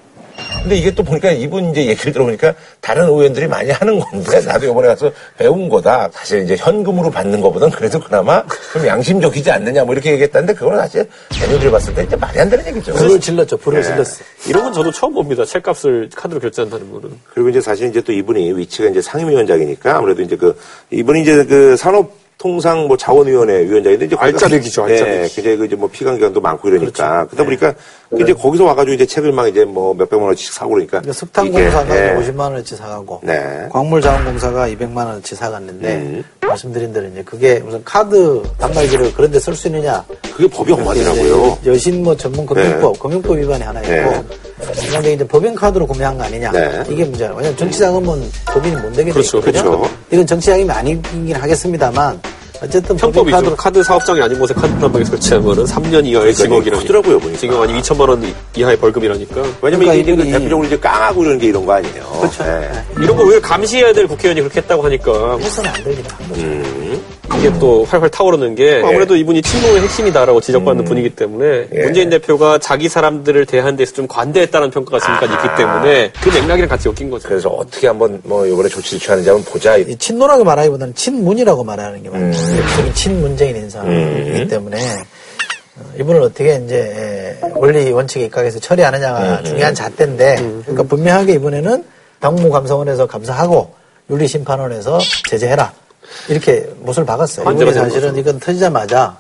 근데 이게 또 보니까 이분 이제 얘기를 들어보니까 다른 의원들이 많이 하는 건데 나도 이번에 가서 배운 거다. 사실 이제 현금으로 받는 것보단 그래도 그나마 좀 양심적이지 않느냐 뭐 이렇게 얘기했다는데 그건 사실 대표들이 봤을 때 이제 말이 안 되는 얘기죠. 불을 질렀죠, 불을 네. 질렀어. 이런 건 저도 처음 봅니다. 책값을 카드로 결제한다는 거는. 그리고 이제 사실 이제 또 이분이 위치가 이제 상임위원장이니까 아무래도 이제 그 이분이 이제 그 산업 통상 뭐 자원위원회 위원장인데 이제 알짜배기죠, 알짜배기. 예, 굉장히 그 이제 뭐 피감기관도 많고 이러니까 그러다 보니까 이제 거기서 와가지고 이제 책을 막 이제 뭐 몇백만 원씩 사고 그러니까 그러니까 석탄공사가 이게, 예. 50만 원어치 사가고 네. 광물자원공사가 200만 원어치 사갔는데 음. 말씀드린 대로 이제 그게 무슨 카드 단말기를 그런 데 쓸 수 있느냐 그게 법이 엉망이더라고요. 이제 여신 뭐 전문 금융법, 금융법 위반이 하나 있고 네. 그런데 이제 법인 카드로 구매한 거 아니냐 네. 이게 문제예요. 왜냐하면 정치자금은 법인이 못 내게 돼 그렇죠. 그렇죠. 이건 정치자금이 아니긴 하겠습니다만 어쨌든 법인 편법이죠. 카드로 카드 사업장이 아닌 곳에 카드 단말기 설치하면은 3년 이하의 징역이라니까. 크더라고요, 보니까. 지금 아니 2천만 원 이하의 벌금이라니까. 왜냐면 그러니까 이게 이분이- 대표적으로 이제 깡하고 이런 게 이런 거 아니에요. 그렇죠. 예. 네. 이런 거 왜 감시해야 될 국회의원이 그렇게 했다고 하니까 해서는 안 됩니다. 음. 이게 또 활활 타오르는 게 아무래도 이분이 친노의 핵심이다라고 지적받는 분이기 때문에 예. 문재인 대표가 자기 사람들을 대한 데서 좀 관대했다는 평가가 지금까지 있기 때문에 그 맥락이랑 같이 엮인 거죠. 그래서 어떻게 한번 뭐 이번에 조치를 취하는지 한번 보자. 이 친노라고 말하기보다는 친문이라고 말하는 게 맞죠. 대표적인 친문재인 인사이기 음. 때문에 어, 이분을 어떻게 이제 에, 원리 원칙에 입각해서 처리하느냐가 중요한 잣대인데 그러니까 분명하게 이번에는 당무 감사원에서 감사하고 윤리심판원에서 제재해라 이렇게 못을 박았어요. 되는 사실은 이건 터지자마자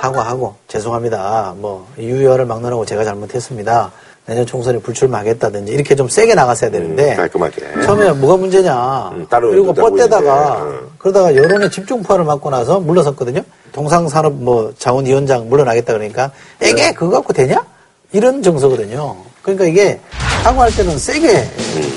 사과하고 죄송합니다. 뭐 유혈을 막론하고 제가 잘못했습니다. 내년 총선에 불출마하겠다든지 이렇게 좀 세게 나갔어야 되는데 깔끔하게. 처음에 뭐가 문제냐. 음, 따로 그리고 뻗대다가 음. 그러다가 여론의 집중포화를 맞고 나서 물러섰거든요. 동상산업 뭐 자원위원장 물러나겠다 그러니까 에게 그거 갖고 되냐? 이런 정서거든요. 그러니까 이게 사과할 때는 세게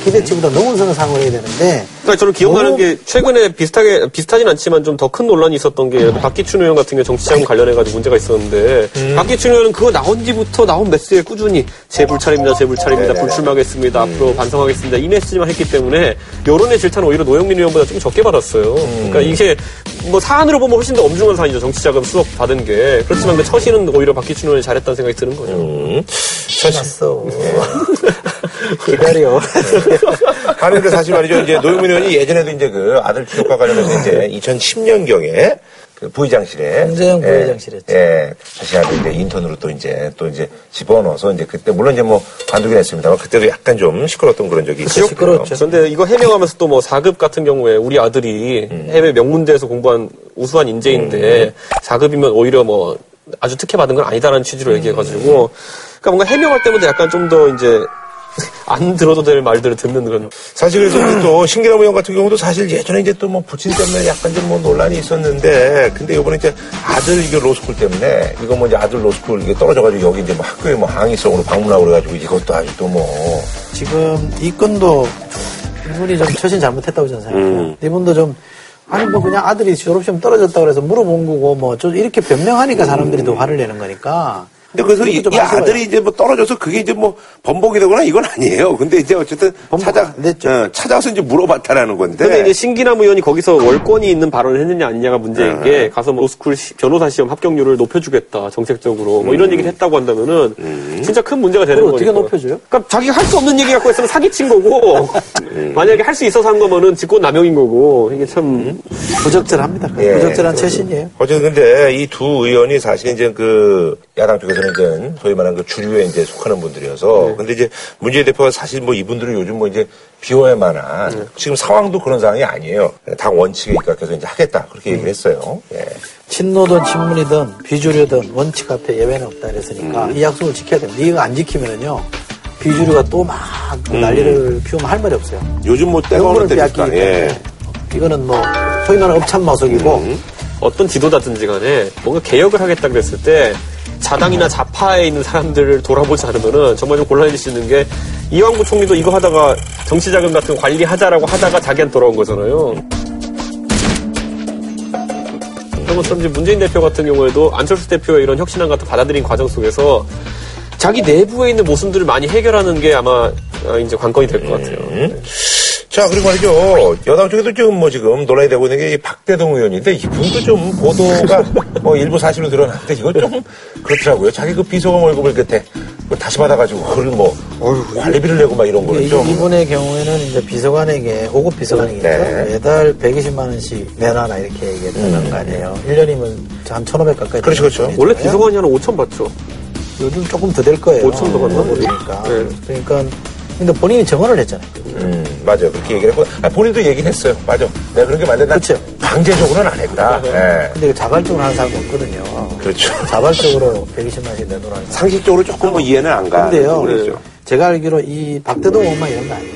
기대치보다 넘은 사과를 해야 되는데 그러니까 저는 기억나는 게 최근에 비슷하게 비슷하진 않지만 좀 더 큰 논란이 있었던 게 박기춘 의원 같은 경우 정치자금 관련해 가지고 문제가 있었는데 음. 박기춘 의원은 그거 나온 뒤부터 나온 메시지에 꾸준히 재불찰입니다, 재불찰입니다, 네네네. 불출마하겠습니다, 음. 앞으로 반성하겠습니다 이 메시지만 했기 때문에 여론의 질타는 오히려 노영민 의원보다 좀 적게 받았어요. 음. 그러니까 이게 뭐 사안으로 보면 훨씬 더 엄중한 사안이죠 정치자금 수업 받은 게 그렇지만 그 처신은 오히려 박기춘 의원이 잘했다는 생각이 드는 거죠. 음. 끝났어. 기다려. 근데 사실 말이죠. 이제 노영민 의원 이 예전에도 이제 그 아들 추적과 관련해서 이제 2010년경에 그 부의장실에. 홍재영 예, 부의장실이었죠. 예. 자신한테 이제 인턴으로 또 이제 또 이제 집어넣어서 이제 그때 물론 이제 뭐 관두긴 했습니다만 그때도 약간 좀 시끄러웠던 그런 적이 있었고요. 시끄러웠죠. 그런데 이거 해명하면서 또 뭐 4급 같은 경우에 우리 아들이 해외 명문대에서 공부한 우수한 인재인데 4급이면 오히려 뭐 아주 특혜 받은 건 아니다라는 취지로 얘기해가지고 그러니까 뭔가 해명할 때마다 약간 좀 더 이제 안 들어도 될 말들을 듣는 그런 사실 그래서 우리 또 신기남 의원 같은 경우도 사실 예전에 이제 또 뭐 부친 때문에 약간 좀 뭐 논란이 있었는데 근데 이번에 이제 아들 이게 로스쿨 때문에 이거 뭐 이제 아들 로스쿨 이게 떨어져가지고 여기 이제 뭐 학교에 뭐 항의성으로 방문하고 그래가지고 이것도 아주 또뭐 지금 이 건도 이분이 좀 처신 잘못했다고 저는 생각해요. 음. 이분도 좀 아니 뭐 그냥 아들이 졸업시험 떨어졌다 그래서 물어본 거고 뭐 좀 이렇게 변명하니까 사람들이 더 화를 내는 거니까 근데 그래서 이, 좀 이. 아들이 이제 뭐 떨어져서 그게 이제 뭐 번복이 되거나 이건 아니에요. 근데 이제 어쨌든 찾아 어, 찾아와서 이제 물어봤다라는 건데. 근데 이제 신기남 의원이 거기서 월권이 있는 발언을 했느냐 아니냐가 문제인 게 가서 뭐 로스쿨 시- 변호사 시험 합격률을 높여주겠다 정책적으로 뭐 이런 얘기를 했다고 한다면은 진짜 큰 문제가 되는 거니까. 어떻게 높여줘요? 그러니까 자기가 할 수 없는 얘기 갖고 했으면 사기친 거고 만약에 할 수 있어서 한 거면은 직권 남용인 거고 이게 참 부적절합니다. 예. 부적절한 최신이에요. 어쨌든 근데 이 두 의원이 사실 이제 그 야당 쪽에서 는 이제 소위 말하는 그 주류에 이제 속하는 분들이어서 근데 이제 문재인 대표가 사실 뭐 이분들은 요즘 뭐 이제 비호할 만한 지금 상황도 그런 상황이 아니에요. 당 원칙에 입각해서 이제 하겠다 그렇게 얘기를 했어요. 예. 친노든 친문이든 비주류든 원칙 앞에 예외는 없다 그랬으니까 이 약속을 지켜야 됩니다. 이거 안 지키면은요 비주류가 또 막 난리를 피우면 할 말이 없어요. 요즘 뭐 때가 어느 때니까. 예. 이거는 뭐 소위 말하는 업참 마속이고 어떤 지도자든지 간에 뭔가 개혁을 하겠다 그랬을 때 자당이나 좌파에 있는 사람들을 돌아보지 않으면은 정말 좀 곤란해지시는 게 이왕구 총리도 이거 하다가 정치자금 같은 거 관리하자라고 하다가 자기한테 돌아온 거잖아요. 그런 것처럼 이제 문재인 대표 같은 경우에도 안철수 대표의 이런 혁신안 같은 받아들인 과정 속에서 자기 내부에 있는 모순들을 많이 해결하는 게 아마 어, 이제 관건이 될 것 같아요. 자, 그리고 말이죠. 여당 쪽에도 지금 뭐 지금 논란이 되고 있는 게이 박대동 의원인데 이분도 좀 보도가 뭐 일부 사실로 드러났는데 이거 좀 그렇더라고요. 자기 그 비서관 월급을 그때 뭐 다시 받아가지고 그걸 뭐 관리비를 내고 막 이런 거를 이- 좀. 이분의 경우에는 이제 비서관에게 5급 비서관이니까 네. 매달 120만 원씩 내놔라 이렇게 얘기했다는 거 아니에요. 1년이면 한 1,500 가까이. 음. 그렇죠, 그렇죠. 원래. 비서관이 한 5천 받죠. 요즘 조금 더 될 거예요. 5천 더 받나? 그러니까. 네. 그러니까 근데 본인이 정언을 했잖아요. 음, 맞아. 그렇게 얘기를 했고. 아, 본인도 얘기를 했어요. 맞아. 내가 그런 게 맞는데 난 그렇죠. 강제적으로는 안 했다. 예. 근데 자발적으로 하는 사람이 없거든요. 그렇죠. 자발적으로 120만 원씩 내놓으라는 사람. 상식적으로 조금 뭐 이해는 안 가는 근데요. 부분이죠. 제가 알기로 이 박대동 의원만 이런 거 아니에요.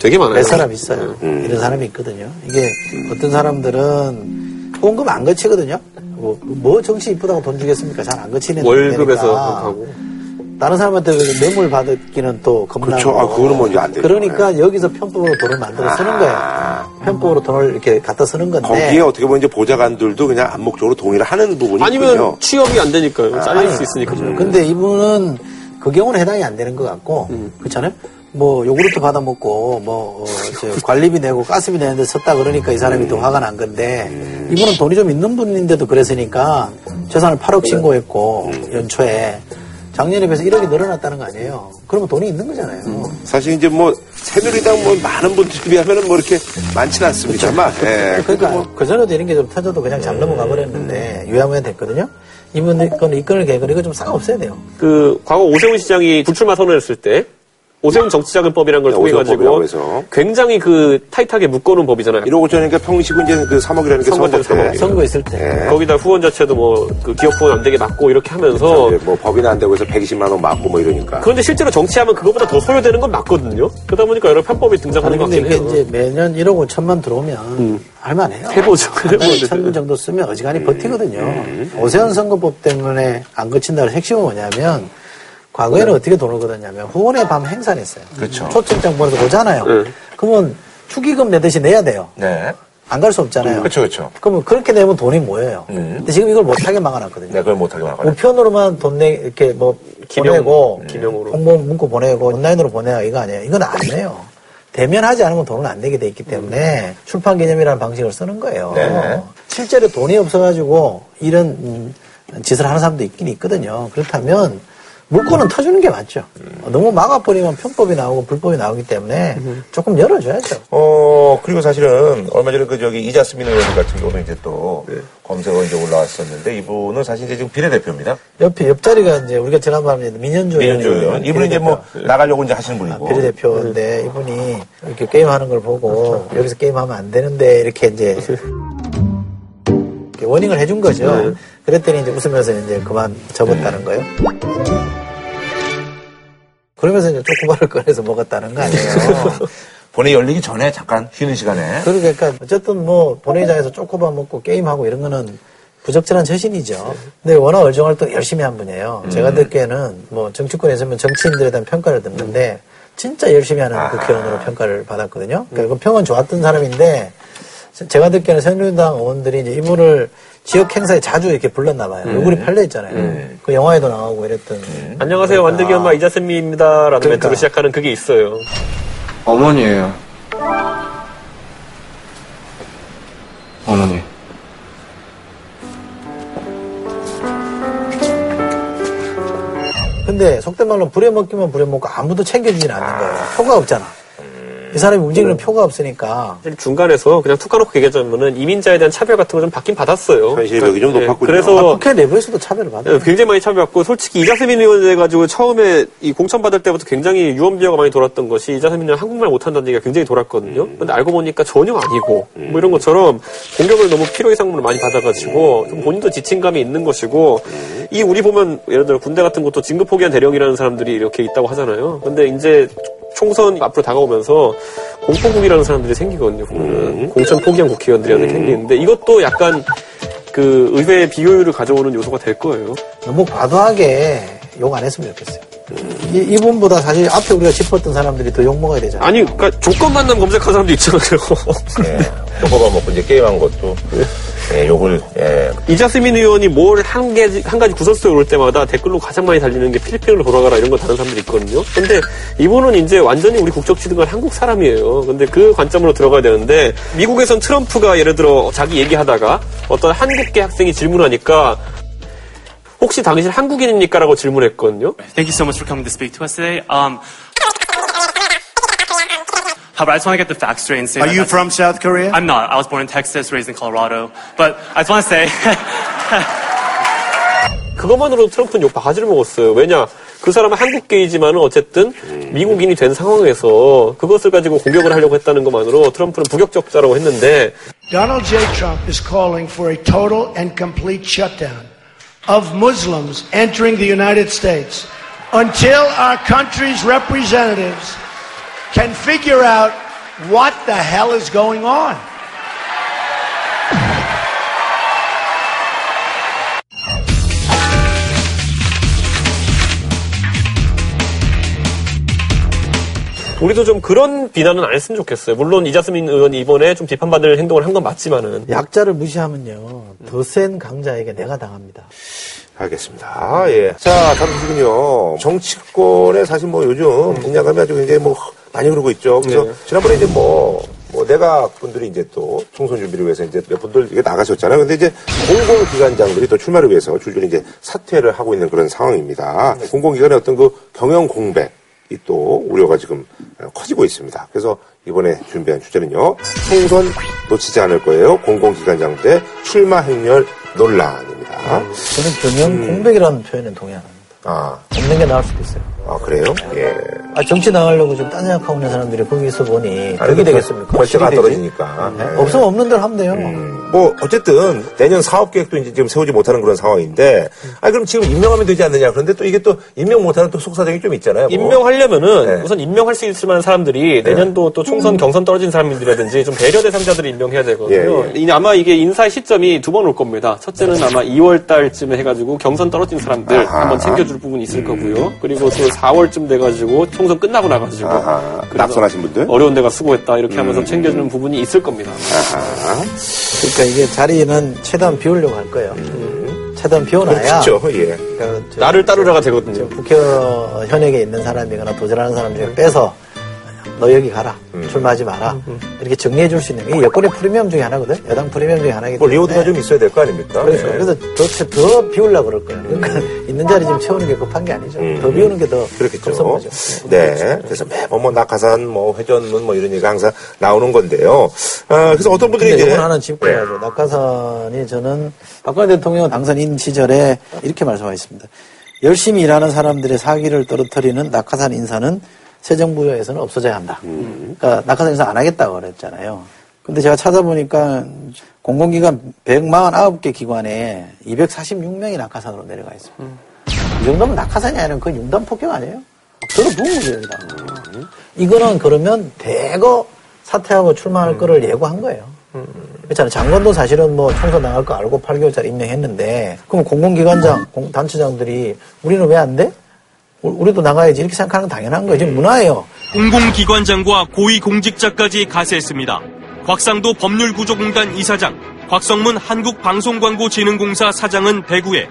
되게 많아요. 몇 사람 있어요. 이런 사람이 있거든요. 이게 어떤 사람들은 후원금 안 거치거든요. 뭐, 뭐 정치 이쁘다고 돈 주겠습니까? 잘 안 거치는 월급에서. 가고. 다른 사람한테 뇌물 받기는 또 겁나고. 그렇죠. 아, 그거는 뭔지 안 되죠. 그러니까 여기서 편법으로 돈을 만들어 쓰는 거예요. 편법으로 돈을 이렇게 갖다 쓰는 건데. 거기에 어떻게 보면 이제 보좌관들도 그냥 암묵적으로 동의를 하는 부분이 아니면 있군요. 취업이 안 되니까요. 잘릴 수 있으니까. 근데 이분은 그 경우는 해당이 안 되는 것 같고, 그렇잖아요? 뭐, 요구르트 받아 먹고, 뭐, 어, 저 관리비 내고 가스비 내는데 썼다 그러니까 이 사람이 더 화가 난 건데, 이분은 돈이 좀 있는 분인데도 그랬으니까, 재산을 8억 신고했고, 연초에. 작년에 비해서 1억이 늘어났다는 거 아니에요? 그러면 돈이 있는 거잖아요. 사실 이제 뭐 새누리당 뭐 많은 분들에 비하면은 뭐 이렇게 많지는 않습니다만. 예. 그러니까 그 전에도 이런 게 좀 터져도 그냥 잘 넘어가 버렸는데 유야무야 됐거든요. 이분 건 이끌을 개건 이거 좀싹 없애야 돼요. 그 과거 오세훈 시장이 불출마 선언했을 때 오세훈 정치자금법이라는 걸 네, 통해 가지고. 굉장히 그 타이트하게 묶어놓은 법이잖아요. 1억 5천이니까 평시고 이제 그 3억이라는 게 선거 때 선거 때. 3억. 선거 있을 때. 예. 거기다 후원 자체도 뭐 그 기업 후원 안 되게 막고 이렇게 하면서 이제 뭐 법이나 안 되고 해서 120만 원 맞고 뭐 이러니까. 그런데 실제로 정치하면 그거보다 더 소요되는 건 맞거든요. 그러다 보니까 여러 편법이 등장하는 것 근데 같긴 이게 해요. 이제 매년 1억 5천만 들어오면 할만해요. 해보죠. 해보죠. 천 정도 쓰면 어지간히 버티거든요. 오세훈 선거법 때문에 안 거친다는 핵심은 뭐냐면 과거에는 어떻게 돈을 걷었냐면 후원의 밤 행사를 했어요. 그렇죠. 초청장 보내서 오잖아요. 네. 그러면 축의금 내듯이 내야 돼요. 네. 안 갈 수 없잖아요. 그렇죠, 그렇죠. 그러면 그렇게 내면 돈이 모여요. 음. 근데 지금 이걸 못하게 막아놨거든요. 내가 그걸 못하게 막아요. 우편으로만 돈 내, 이렇게 뭐, 기명, 보내고, 기명으로. 홍보 문구 보내고, 온라인으로 보내야 이거 아니에요. 이건 안 돼요. 대면하지 않으면 돈을 안 내게 돼 있기 때문에 출판 개념이라는 방식을 쓰는 거예요. 네. 실제로 돈이 없어가지고 이런 음, 짓을 하는 사람도 있긴 있거든요. 그렇다면 물건은 터주는 게 맞죠. 너무 막아버리면 편법이 나오고 불법이 나오기 때문에 조금 열어줘야죠. 어, 그리고 사실은 얼마 전에 그 저기 이자스민 의원 같은 경우는 이제 또 검색어 이제 올라왔었는데 이분은 사실 이제 지금 비례대표입니다. 옆에 옆자리가 이제 우리가 지난번에 민현주 민현주 의원. 이분은 이제 뭐 나가려고 이제 하시는 분이고. 아, 비례대표인데 이분이 이렇게 게임하는 걸 보고 여기서 게임하면 안 되는데 이렇게 이제 워닝을 해준 거죠. 그랬더니 이제 웃으면서 이제 그만 접었다는 거예요. 그러면서 이제 초코바를 꺼내서 먹었다는 거 아니에요. 본회 열리기 전에 잠깐 쉬는 시간에. 그러니까 어쨌든 뭐 본회의장에서 초코바 먹고 게임하고 이런 거는 부적절한 처신이죠. 근데 워낙 얼정 활동 열심히 한 분이에요. 제가 듣기에는 뭐 정치권에 있으면 정치인들에 대한 평가를 듣는데 진짜 열심히 하는 국회의원으로 평가를 받았거든요. 그러니까 그 평은 좋았던 사람인데 제가 듣기에는 새누리당 의원들이 이제 이분을 지역 행사에 자주 이렇게 불렀나 봐요. 얼굴이 팔려 있잖아요. 그 영화에도 나오고 이랬던. 안녕하세요, 완득이 엄마 이자스민입니다라는 그러니까. 멘트로 시작하는 그게 있어요. 어머니예요. 어머니. 근데 속된 말로 부려먹기만 부려먹고 아무도 챙겨주진 않는 거예요. 표가 없잖아. 이 사람이 움직이는 표가 없으니까. 중간에서 그냥 툭 까놓고 얘기하자면은 이민자에 대한 차별 같은 거 좀 받긴 받았어요. 현실력이 좀 네, 높았군요. 그래서 아, 국회 내부에서도 차별을 받아요. 네, 굉장히 많이 차별받고 솔직히 이자스민 의원 돼가지고 처음에 이 공천 받을 때부터 굉장히 유언비어가 많이 돌았던 것이 이자스민 의원 한국말 못한다는 얘기가 굉장히 돌았거든요. 음. 근데 알고 보니까 전혀 아니고 뭐 이런 것처럼 공격을 너무 필요 이상으로 많이 받아가지고 음. 좀 본인도 지친감이 있는 것이고 이 우리 보면 예를 들어 군대 같은 것도 진급 포기한 대령이라는 사람들이 이렇게 있다고 하잖아요. 근데 이제 총선 앞으로 다가오면서 공포국이라는 사람들이 생기거든요. 보면은 음. 공천 포기한 국회의원들이라는 게 생기는데 이것도 약간 그 의회의 비효율을 가져오는 요소가 될 거예요. 너무 과도하게 욕 안 했으면 좋겠어요. 이, 이분보다 사실 앞에 우리가 짚었던 사람들이 더 욕 먹어야 되잖아요. 아니, 그러니까 조건 만남 검색한 사람도 있잖아요. 예. 초코바 먹고 이제 게임한 것도 예, 욕을 예. 이자스민 의원이 뭘 한 가지, 한 가지 구설수에 올 때마다 댓글로 가장 많이 달리는 게 필리핀으로 돌아가라 이런 거 다른 사람들이 있거든요. 근데 이분은 이제 완전히 우리 국적 취득한 한국 사람이에요. 근데 그 관점으로 들어가야 되는데 미국에선 트럼프가 예를 들어 자기 얘기하다가 어떤 한국계 학생이 질문하니까 혹시 당신 한국인입니까? 라고 질문했거든요. Thank you so much for coming to speak to us today. Um, however, I just want to get the facts straight and say Are that you that's- from South Korea? I'm not. I was born in Texas, raised in Colorado. But I just want to say, 그것만으로도 트럼프는 욕 바가지를 먹었어요. 왜냐? 그 사람은 한국계이지만은 어쨌든 미국인이 된 상황에서 그것을 가지고 공격을 하려고 했다는 것만으로 트럼프는 부격적자라고 했는데 Donald J. Trump is calling for a total and complete shutdown of Muslims entering the United States until our country's representatives can figure out what the hell is going on. 우리도 좀 그런 비난은 안 했으면 좋겠어요. 물론 이자스민 의원이 이번에 좀 비판받을 행동을 한 건 맞지만은 약자를 무시하면요. 더 센 강자에게 내가 당합니다. 알겠습니다. 예. 자, 다음 소식은요. 정치권에 사실 뭐 요즘 분야감이 아주 굉장히 뭐 많이 흐르고 있죠. 그래서 네. 지난번에 이제 뭐, 뭐 내각 분들이 이제 또 총선 준비를 위해서 이제 몇 분들 이게 나가셨잖아요. 근데 이제 공공기관장들이 또 출마를 위해서 줄줄이 이제 사퇴를 하고 있는 그런 상황입니다. 공공기관의 어떤 그 경영 공백. 이 또 우려가 지금 커지고 있습니다. 그래서 이번에 준비한 주제는요. 총선 놓치지 않을 거예요. 공공기관장대 출마 행렬 논란입니다. 저는 경영 공백이라는 표현에 동의합니다. 아, 없는 게 나을 수도 있어요. 아 그래요? 예. 아, 정치 나가려고 좀 딴 생각하고 있는 사람들이 거기서 보니 아니, 덕이 그 되겠습니까? 되지? 떨어지니까. 네? 네. 없으면 없는 대로 하면 돼요. 뭐 어쨌든 내년 사업 계획도 이제 지금 세우지 못하는 그런 상황인데, 아 그럼 지금 임명하면 되지 않느냐? 그런데 또 이게 또 임명 못하는 또 속사정이 좀 있잖아요. 뭐. 임명하려면은 네. 우선 임명할 수 있을 만한 사람들이 내년도 또 총선 경선 떨어진 사람들이라든지 좀 배려 대상자들을 임명해야 되거든요. 예, 이- 아마 이게 인사의 시점이 두 번 올 겁니다. 첫째는 아마 2월 달쯤에 해가지고 경선 떨어진 사람들 아하. 한번 챙겨줄 부분이 있을 거고요. 그리고 또 4월쯤 돼가지고 총선 끝나고 나가지고 아하. 낙선하신 분들? 어려운 데가 수고했다 이렇게 하면서 챙겨주는 부분이 있을 겁니다. 아하. 그러니까 이게 자리는 최대한 비우려고 할 거예요. 최대한 비워놔야. 그렇죠. 예. 그러니까 저- 나를 따르라가 되거든요. 국회 현역에 있는 사람이거나 도전하는 사람 중에 빼서 너 여기 가라. 출마하지 마라. 이렇게 정리해 줄 수 있는 게 여권의 프리미엄 중에 하나거든. 여당 프리미엄 중에 하나이기 뭐 때문에. 리오드가 좀 있어야 될 거 아닙니까? 그래서, 예. 그래서 더, 더 비우려고 그럴 거예요. 그러니까 있는 자리 좀 채우는 게 급한 게 아니죠. 더 비우는 게 더 그렇겠죠. 급선 거죠. 네. 그래서 매번 뭐 낙하산, 뭐 회전문 뭐 이런 얘기가 항상 나오는 건데요. 아, 그래서 어떤 분들이 이제. 이건 하나 짚고 가죠. 낙하산이 저는 박근혜 대통령 당선인 시절에 이렇게 말씀하셨습니다. 열심히 일하는 사람들의 사기를 떨어뜨리는 낙하산 인사는 새 정부에서는 없어져야 한다. 그러니까 낙하산 인사 안 하겠다고 그랬잖아요. 근데 제가 찾아보니까 공공기관 149개 기관에 246명이 낙하산으로 내려가 있습니다. 이 정도면 낙하산이 아니라 그건 융단 폭격 아니에요? 거죠, 여기다. 이거는 그러면 대거 사퇴하고 출마할 거를 예고한 거예요. 그렇잖아요. 장관도 사실은 뭐 총선 나갈 거 알고 8개월짜리 임명했는데, 그럼 공공기관장, 공- 단체장들이 우리는 왜 안 돼? 우- 우리도 나가야지 이렇게 생각하는 건 당연한 거예요. 지금 문화예요. 공공기관장과 고위공직자까지 가세했습니다. 곽상도 법률구조공단 이사장, 곽성문 한국방송광고진흥공사 사장은 대구에,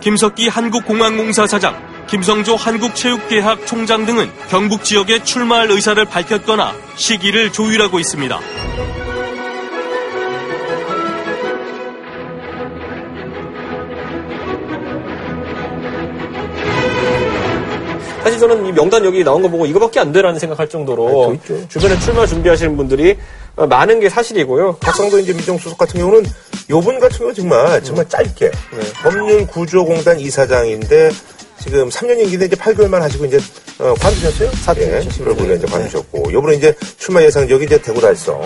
김석기 한국공항공사 사장, 김성조 한국체육계학 총장 등은 경북 지역에 출마할 의사를 밝혔거나 시기를 조율하고 있습니다. 사실 저는 이 명단 여기 나온 거 보고 이거밖에 안 되라는 생각할 정도로 주변에 출마 준비하시는 분들이 어, 많은 게 사실이고요. 박상도 이제 민정수석 같은 경우는 요분 같은 경우 정말 정말 짧게. 법률구조공단 이사장인데 지금 3년 임기인데 이제 8개월만 하시고 이제 어, 관두셨어요? 예, 11월에 이제 관두셨고 요번에 이제 출마 예상 여기 이제 대구 달성.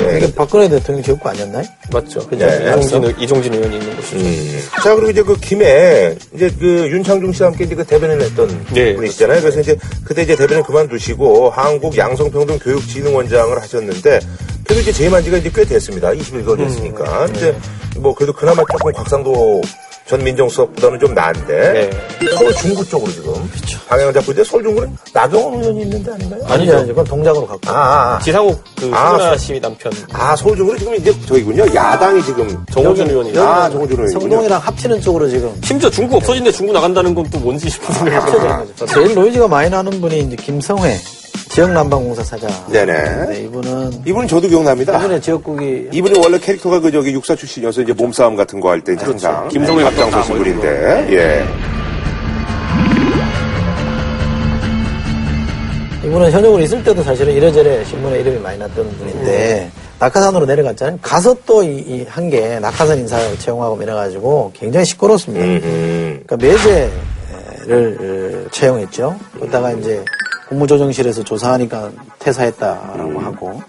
예. 이게 박근혜 대통령 지역구 아니었나요? 맞죠. 그죠? 네. 이종진, 이종진 의원이 있는 곳이죠. 음. 자, 그리고 이제 그 김해, 이제 그 윤창중 씨와 함께 이제 그 대변을 했던 네, 분이시잖아요. 그래서 이제 그때 이제 대변을 그만두시고 한국 양성평등 교육진흥원장을 하셨는데 그래도 이제 재임한 지가 이제 꽤 됐습니다. 21개월 됐으니까. 이제 뭐 그래도 그나마 조금 곽상도 전 민정수석보다는 좀 나은데 서울 중구 쪽으로 지금 방향을 잡고 이제 서울 중구는 나경원 의원이 있는데 아닌가요? 아니죠, 아니죠. 그건 동작으로 갖고. 아, 아, 아. 지상욱 그 아, 씨 남편. 아, 서울 중구는 지금 이제 저기군요. 야당이 지금 정호준 의원이. 아, 정호준 의원이군요. 성동이랑 합치는 쪽으로 지금. 심지어 중국 없어진데 중국 나간다는 건 또 뭔지 싶은 생각이 합쳐져. 있는 거죠. 제일 노이즈가 많이 나는 분이 이제 김성회 지역 난방공사 사장. 네네. 네, 이분은 이분은 저도 기억납니다. 이분의 지역국이 이분이 원래 캐릭터가 그 저기 육사 출신이어서 이제 몸싸움 같은 거 할 때 항상 김성회 앞장서신 같은 분인데 예. 이분은 현역으로 있을 때도 사실은 이래저래 신문에 이름이 많이 났던 분인데 낙하산으로 내려갔잖아요. 가서 또 이한게 낙하산 인사 채용하고 이래가지고 굉장히 시끄럽습니다. 그러니까 매제를 어, 채용했죠. 그러다가 이제 국무조정실에서 조사하니까 퇴사했다라고 하고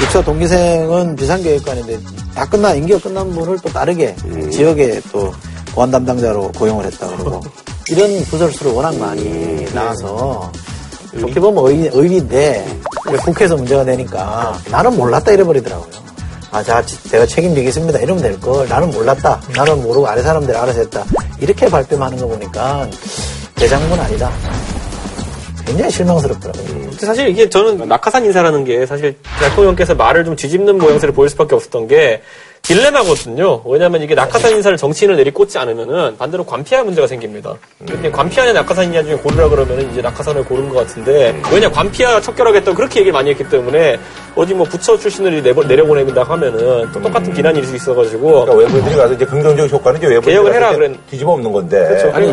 육사 동기생은 비상계획관인데 다 끝나 임기가 끝난 분을 또 다르게 지역에 또 보안 담당자로 고용을 했다 그러고 이런 구설수를 워낙 많이 나와서 좋게 보면 의리, 의리인데 이제 국회에서 문제가 되니까 나는 몰랐다 이래버리더라고요. 아, 자, 제가 책임지겠습니다. 이러면 될 걸. 나는 몰랐다. 나는 모르고 아래 사람들이 알아서 했다. 이렇게 발뺌하는 거 보니까 대장군 아니다. 굉장히 실망스럽더라고요. 근데 사실 이게 저는 낙하산 인사라는 게 사실 대통령께서 말을 좀 뒤집는 모양새를 보일 수밖에 없었던 게 딜레마거든요. 왜냐하면 이게 낙하산 인사를 정치인을 내리꽂지 않으면은 반대로 관피할 문제가 생깁니다. 근데 관피하냐 낙하산이냐 중에 고르라 그러면은 이제 낙하산을 고른 것 같은데 왜냐 관피하 척결하겠다고 그렇게 얘기를 많이 했기 때문에 어디 뭐 부처 출신을 내려보낸다 하면은 또 똑같은 비난이 있을 수 있어가지고 그러니까 외부인들이 가서 이제 긍정적 효과는 이제 외부인들이 개혁을 해라 그랬 뒤집어 엎는 건데. 그렇죠. 아니,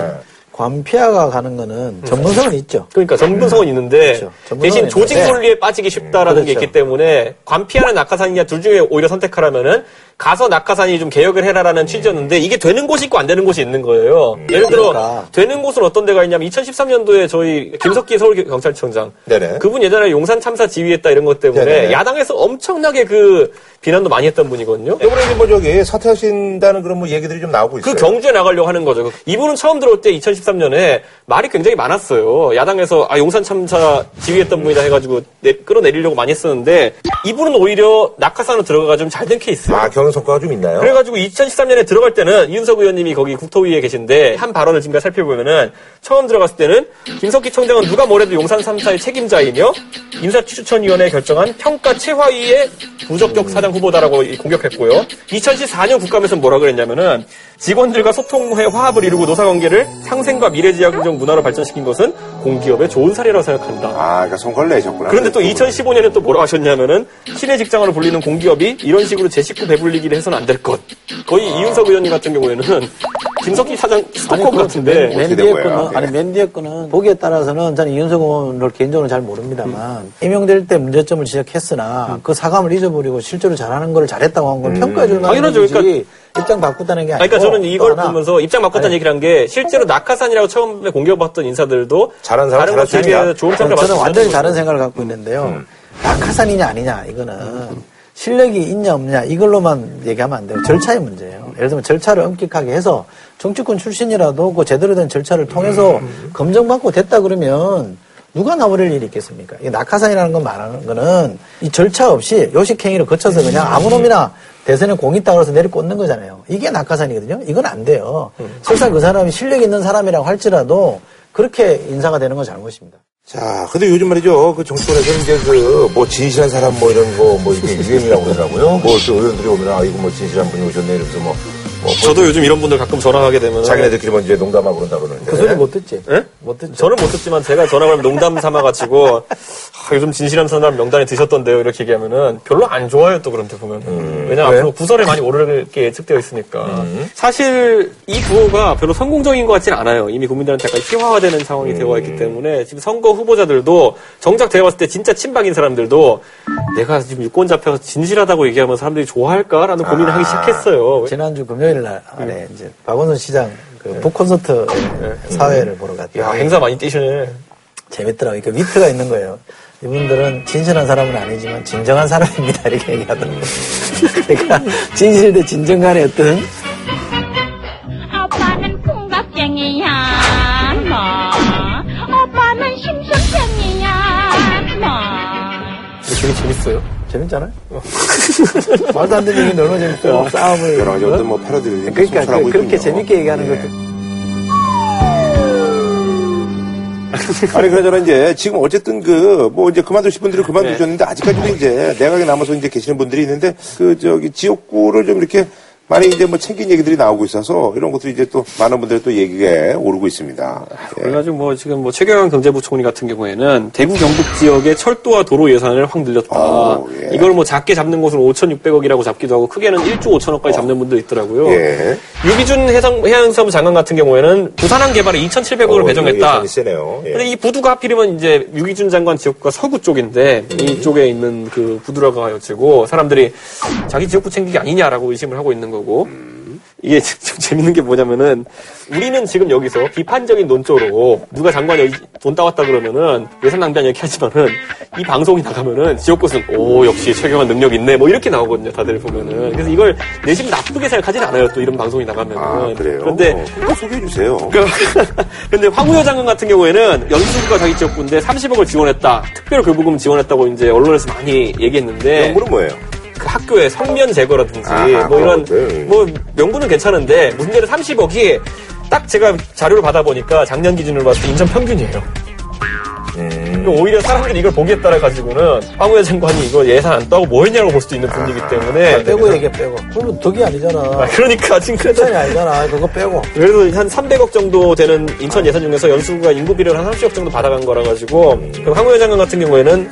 관피아가 가는 거는 전문성은 있죠. 그러니까 전문성은 있는데 전문성은 대신 조직 있는데. 논리에 빠지기 쉽다라는 게 그렇죠. 있기 때문에 관피하는 낙하산이냐 둘 중에 오히려 선택하라면은 가서 낙하산이 좀 개혁을 해라라는 취지였는데 이게 되는 곳이 있고 안 되는 곳이 있는 거예요. 예를 들어 그러니까. 되는 곳은 어떤 데가 있냐면 2013년도에 저희 김석기 서울 경찰청장 네네. 그분 예전에 용산 참사 지휘했다 이런 것 때문에 네네. 야당에서 엄청나게 그 비난도 많이 했던 분이거든요. 이번에 이제 뭐 저기 사퇴하신다는 그런 뭐 얘기들이 좀 나오고 있어요. 그 경주에 나가려고 하는 거죠. 이분은 처음 들어올 때 2013년에 말이 굉장히 많았어요. 야당에서 아 용산 참사 지휘했던 분이다 해가지고 내- 끌어내리려고 많이 했었는데 이분은 오히려 낙하산으로 들어가가지고 좀잘 된 케이스예요. 아, 경영 성과가 좀 있나요? 그래가지고 2013년에 들어갈 때는 이윤석 의원님이 거기 국토위에 계신데 한 발언을 지금까지 살펴보면은 처음 들어갔을 때는 김석기 청장은 누가 뭐래도 용산 3사의 책임자이며 인사추천위원회에 결정한 평가 최하위의 부적격 사장 후보다라고 공격했고요. 2014년 국감에서 뭐라 그랬냐면은 직원들과 소통해 화합을 이루고 노사관계를 상생과 미래지향적 문화로 발전시킨 것은 공기업의 좋은 사례라고 생각한다. 아, 그러니까 성과를 내셨구나. 그런데 또 2015년에 또 뭐라고 하셨냐면은 신의 직장으로 불리는 공기업이 이런 식으로 제 식구 배불리기를 해서는 안 될 것. 거의 이윤석 의원님 같은 경우에는 김석기 사장 스토커 같은데. 맨 뒤에 거는 아니 맨 뒤에 거는 보기에 따라서는 저는 이윤석 의원을 개인적으로 잘 모릅니다만 임명될 때 문제점을 지적했으나 그 사감을 잊어버리고 실제로 잘하는 걸 잘했다고 한걸 평가해 줄 만한 당연하죠. 그러니까- 입장 바꾸다는 게 아니, 아니고 그러니까 저는 이걸 보면서 입장 바꿨다는 아니, 얘기를 한게 실제로 낙하산이라고 처음에 공격받던 인사들도 잘한 사람 다른 것에 있냐? 좋은 저는, 평가 저는 완전히 다른 생각을 갖고 있는데요. 낙하산이냐 아니냐 이거는 실력이 있냐 없냐 이걸로만 얘기하면 안 돼요. 절차의 문제예요. 예를 들면 절차를 엄격하게 해서 정치권 출신이라도 그 제대로 된 절차를 통해서 검증받고 됐다 그러면 누가 나버릴 일이 있겠습니까? 이 낙하산이라는 건 말하는 거는 이 절차 없이 요식행위를 거쳐서 그냥 아무 놈이나 대선에 공 있다고 해서 내리 꽂는 거잖아요. 이게 낙하산이거든요. 이건 안 돼요. 설사 그 사람이 실력 있는 사람이라고 할지라도 그렇게 인사가 되는 건 잘못입니다. 자, 근데 요즘 말이죠. 그 정치권에서는 이제 그, 뭐, 진실한 사람 뭐 이런 거, 뭐, 이렇게 유행이라고 그러더라고요. 뭐, 또 의원들이 오면, 아, 이거 뭐, 진실한 분이 오셨네. 이러면서 뭐, 뭐 저도 요즘 이런 분들 가끔 전화하게 되면 자기네들끼리 먼저 농담하고 그런다 그러는데. 그 소리 못 듣지? 예? 못 듣죠. 저는 못 듣지만 제가 전화 걸면 농담 삼아 가지고 아, 요즘 진실한 사람 명단에 드셨던데요 이렇게 얘기하면은 별로 안 좋아요 또 그런데 보면 왜냐 왜? 앞으로 구설에 많이 오르게 예측되어 있으니까 사실 이 구호가 별로 성공적인 것 같지는 않아요 이미 국민들한테 약간 희화화되는 상황이 되어 있기 때문에 지금 선거 후보자들도 정작 제가 봤을 때 진짜 친박인 사람들도 내가 지금 유권 잡혀서 진실하다고 얘기하면 사람들이 좋아할까라는 고민을 하기 시작했어요 지난주 금요 일 날에 이제 박원순 시장 그 북콘서트 사회를 보러 갔다. 야 행사 많이 뛰시네 재밌더라고요. 그 위트가 있는 거예요. 이분들은 진실한 사람은 아니지만 진정한 사람입니다. 이렇게 얘기하더라고요. 그러니까 진실 대 진정 간의 어떤 아빠는 풍각쟁이야, 뭐. 오빠는 심술쟁이야, 뭐. 되게 재밌어요 재밌잖아요. 말도 안 되는 얘기 얼마나 재밌어요. 싸움을. 여러 가지 어떤 뭐 패러디를 그러니까 그, 그렇게. 재밌게 얘기하는 예. 것도 아니 그러잖아 이제 지금 어쨌든 그 뭐 이제 그만두신 분들은 그만두셨는데 네. 아직까지도 이제 내각에 남아서 이제 계시는 분들이 있는데 그 저기 지역구를 좀 이렇게 많이 이제 뭐 챙긴 얘기들이 나오고 있어서 이런 것들이 이제 또 많은 분들의 또 얘기에 오르고 있습니다. 예. 그래가지고 뭐 지금 뭐 최경환 경제부총리 같은 경우에는 대구 경북 지역의 철도와 도로 예산을 확 늘렸다. 어, 예. 이걸 뭐 작게 잡는 곳은 5,600억이라고 잡기도 하고 크게는 1조 5천억까지 잡는 분도 있더라고요. 예. 유기준 해상, 해양사무 장관 같은 경우에는 부산항 개발에 2,700억을 어, 배정했다. 세네요. 예. 근데 이 부두가 하필이면 이제 유기준 장관 지역구가 서구 쪽인데 이쪽에 있는 그 부두라고 하여지고 사람들이 자기 지역구 챙기기 아니냐라고 의심을 하고 있는 거고 이게 좀 재밌는 게 뭐냐면은 우리는 지금 여기서 비판적인 논조로 누가 장관이 돈 따왔다 그러면은 예산 낭비한 이렇게 하지만은 이 방송이 나가면은 지역구는 오 역시 최경환 능력 있네 뭐 이렇게 나오거든요 다들 보면은 그래서 이걸 내심 나쁘게 생각하진 않아요 또 이런 방송이 나가면은 아 그래요. 그런데 어, 소개해 주세요. 근데 황우여 장관 같은 경우에는 연수구가 자기 지역구인데 30억을 지원했다. 특별 교부금 지원했다고 이제 언론에서 많이 얘기했는데 명분은 뭐예요? 그 학교의 성면 제거라든지 아하, 뭐 이런 것들. 뭐 명분은 괜찮은데 문제는 30억이 딱 제가 자료를 받아보니까 작년 기준으로 봤을 때 인천 평균이에요. 그러니까 오히려 사람들이 이걸 보기에 따라 가지고는 황우여 장관이 이거 예산 안 따고 뭐 했냐고 볼 수도 있는 분위기 때문에 빼고 얘기해 빼고. 그러면 덕이 아니잖아. 아, 그러니까 지금 끝장이 아니잖아. 그거 빼고. 그래서 한 300억 정도 되는 인천 예산 중에서 연수구가 인구 비례를 한 30억 정도 받아간 거라 가지고 그럼 황우여 장관 같은 경우에는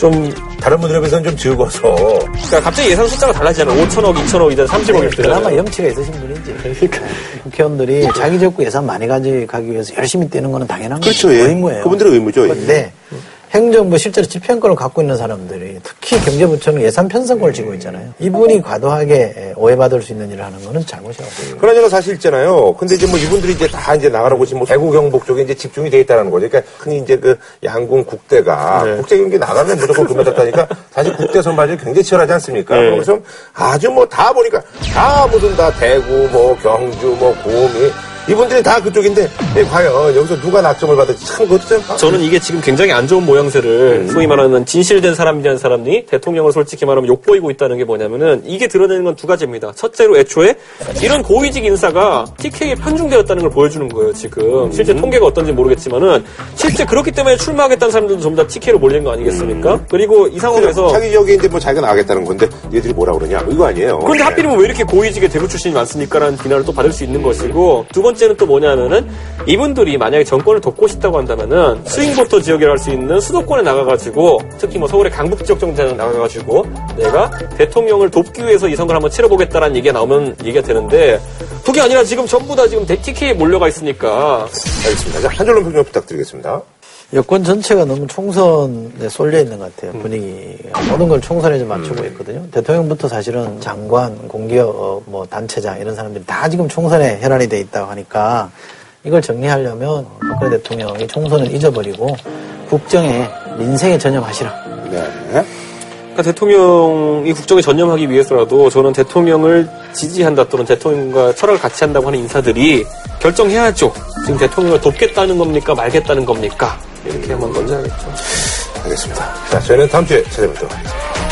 좀 다른 분들에 비해서는 좀 적어서 그러니까 갑자기 예산 숫자가 달라지잖아요. 5천억, 2천억, 이제 30억일 때. 그나마 염치가 있으신 분이지. 그러니까 국회의원들이 자기 지역구 예산 많이 가져가기 위해서 열심히 뛰는 거는 당연한 그렇죠, 거죠. 예. 의무예요. 그분들의 의무죠, 예. 그런데 행정부 실제로 집행권을 갖고 있는 사람들이 특히 경제부처는 예산 편성권을 쥐고 있잖아요. 이분이 과도하게 오해받을 수 있는 일을 하는 거는 잘못이라고. 그러나 사실 있잖아요. 근데 이제 뭐 이분들이 이제 다 이제 나가라고 지금 뭐 대구 경북 쪽에 이제 집중이 돼 있다는 거죠. 그러니까 흔히 이제 그 양궁 국대가 네. 국제 경기 나가면 무조건 금메달 땄다니까 사실 국대 선발전이 굉장히 치열하지 않습니까? 네. 그래서 아주 뭐 다 보니까 다 무슨 다 대구 뭐 경주 뭐 구미 이분들이 다 그쪽인데 예, 과연 여기서 누가 낙점을 받을지 참 그것도 참 저는 이게 지금 굉장히 안 좋은 모양새를 소위 말하는 진실된 사람이라는 사람이 대통령을 솔직히 말하면 욕보이고 있다는 게 뭐냐면은 이게 드러내는 건 두 가지입니다. 첫째로 애초에 이런 고위직 인사가 TK에 편중되었다는 걸 보여주는 거예요, 지금. 실제 통계가 어떤지 모르겠지만은 실제 그렇기 때문에 출마하겠다는 사람들도 전부 다 TK로 몰린 거 아니겠습니까? 그리고 이 상황에서 자기 이제 뭐 자기가 나가겠다는 건데 얘들이 뭐라 그러냐 이거 아니에요. 그런데 하필이면 왜 이렇게 고위직의 대구 출신이 많습니까라는 비난을 또 받을 수 있는 것이고 두 번째 는 또 뭐냐면은 이분들이 만약에 정권을 돕고 싶다고 한다면은 스윙보터 지역이라 할 수 있는 수도권에 나가가지고 특히 뭐 서울의 강북 지역 정도에 나가가지고 내가 대통령을 돕기 위해서 이 선거를 한번 치러보겠다라는 얘기가 나오면 얘기가 되는데 그게 아니라 지금 전부 다 지금 TK에 몰려가 있으니까 알겠습니다. 자, 한 줄로 평좀 부탁드리겠습니다. 여권 전체가 너무 총선에 쏠려 있는 것 같아요. 분위기가 모든 걸 총선에 좀 맞추고 있거든요. 대통령부터 사실은 장관, 공기업, 어, 뭐 단체장 이런 사람들이 다 지금 총선에 혈안이 돼 있다고 하니까 이걸 정리하려면 박근혜 대통령이 총선을 잊어버리고 국정에 민생에 전념하시라. 네. 그러니까 대통령이 국정에 전념하기 위해서라도 저는 대통령을 지지한다 또는 대통령과 철학을 같이 한다고 하는 인사들이 결정해야죠. 지금 대통령을 돕겠다는 겁니까 말겠다는 겁니까? 이렇게 한번 던져야겠죠. 알겠습니다. 자, 저희는 다음 주에 찾아뵙도록 하겠습니다.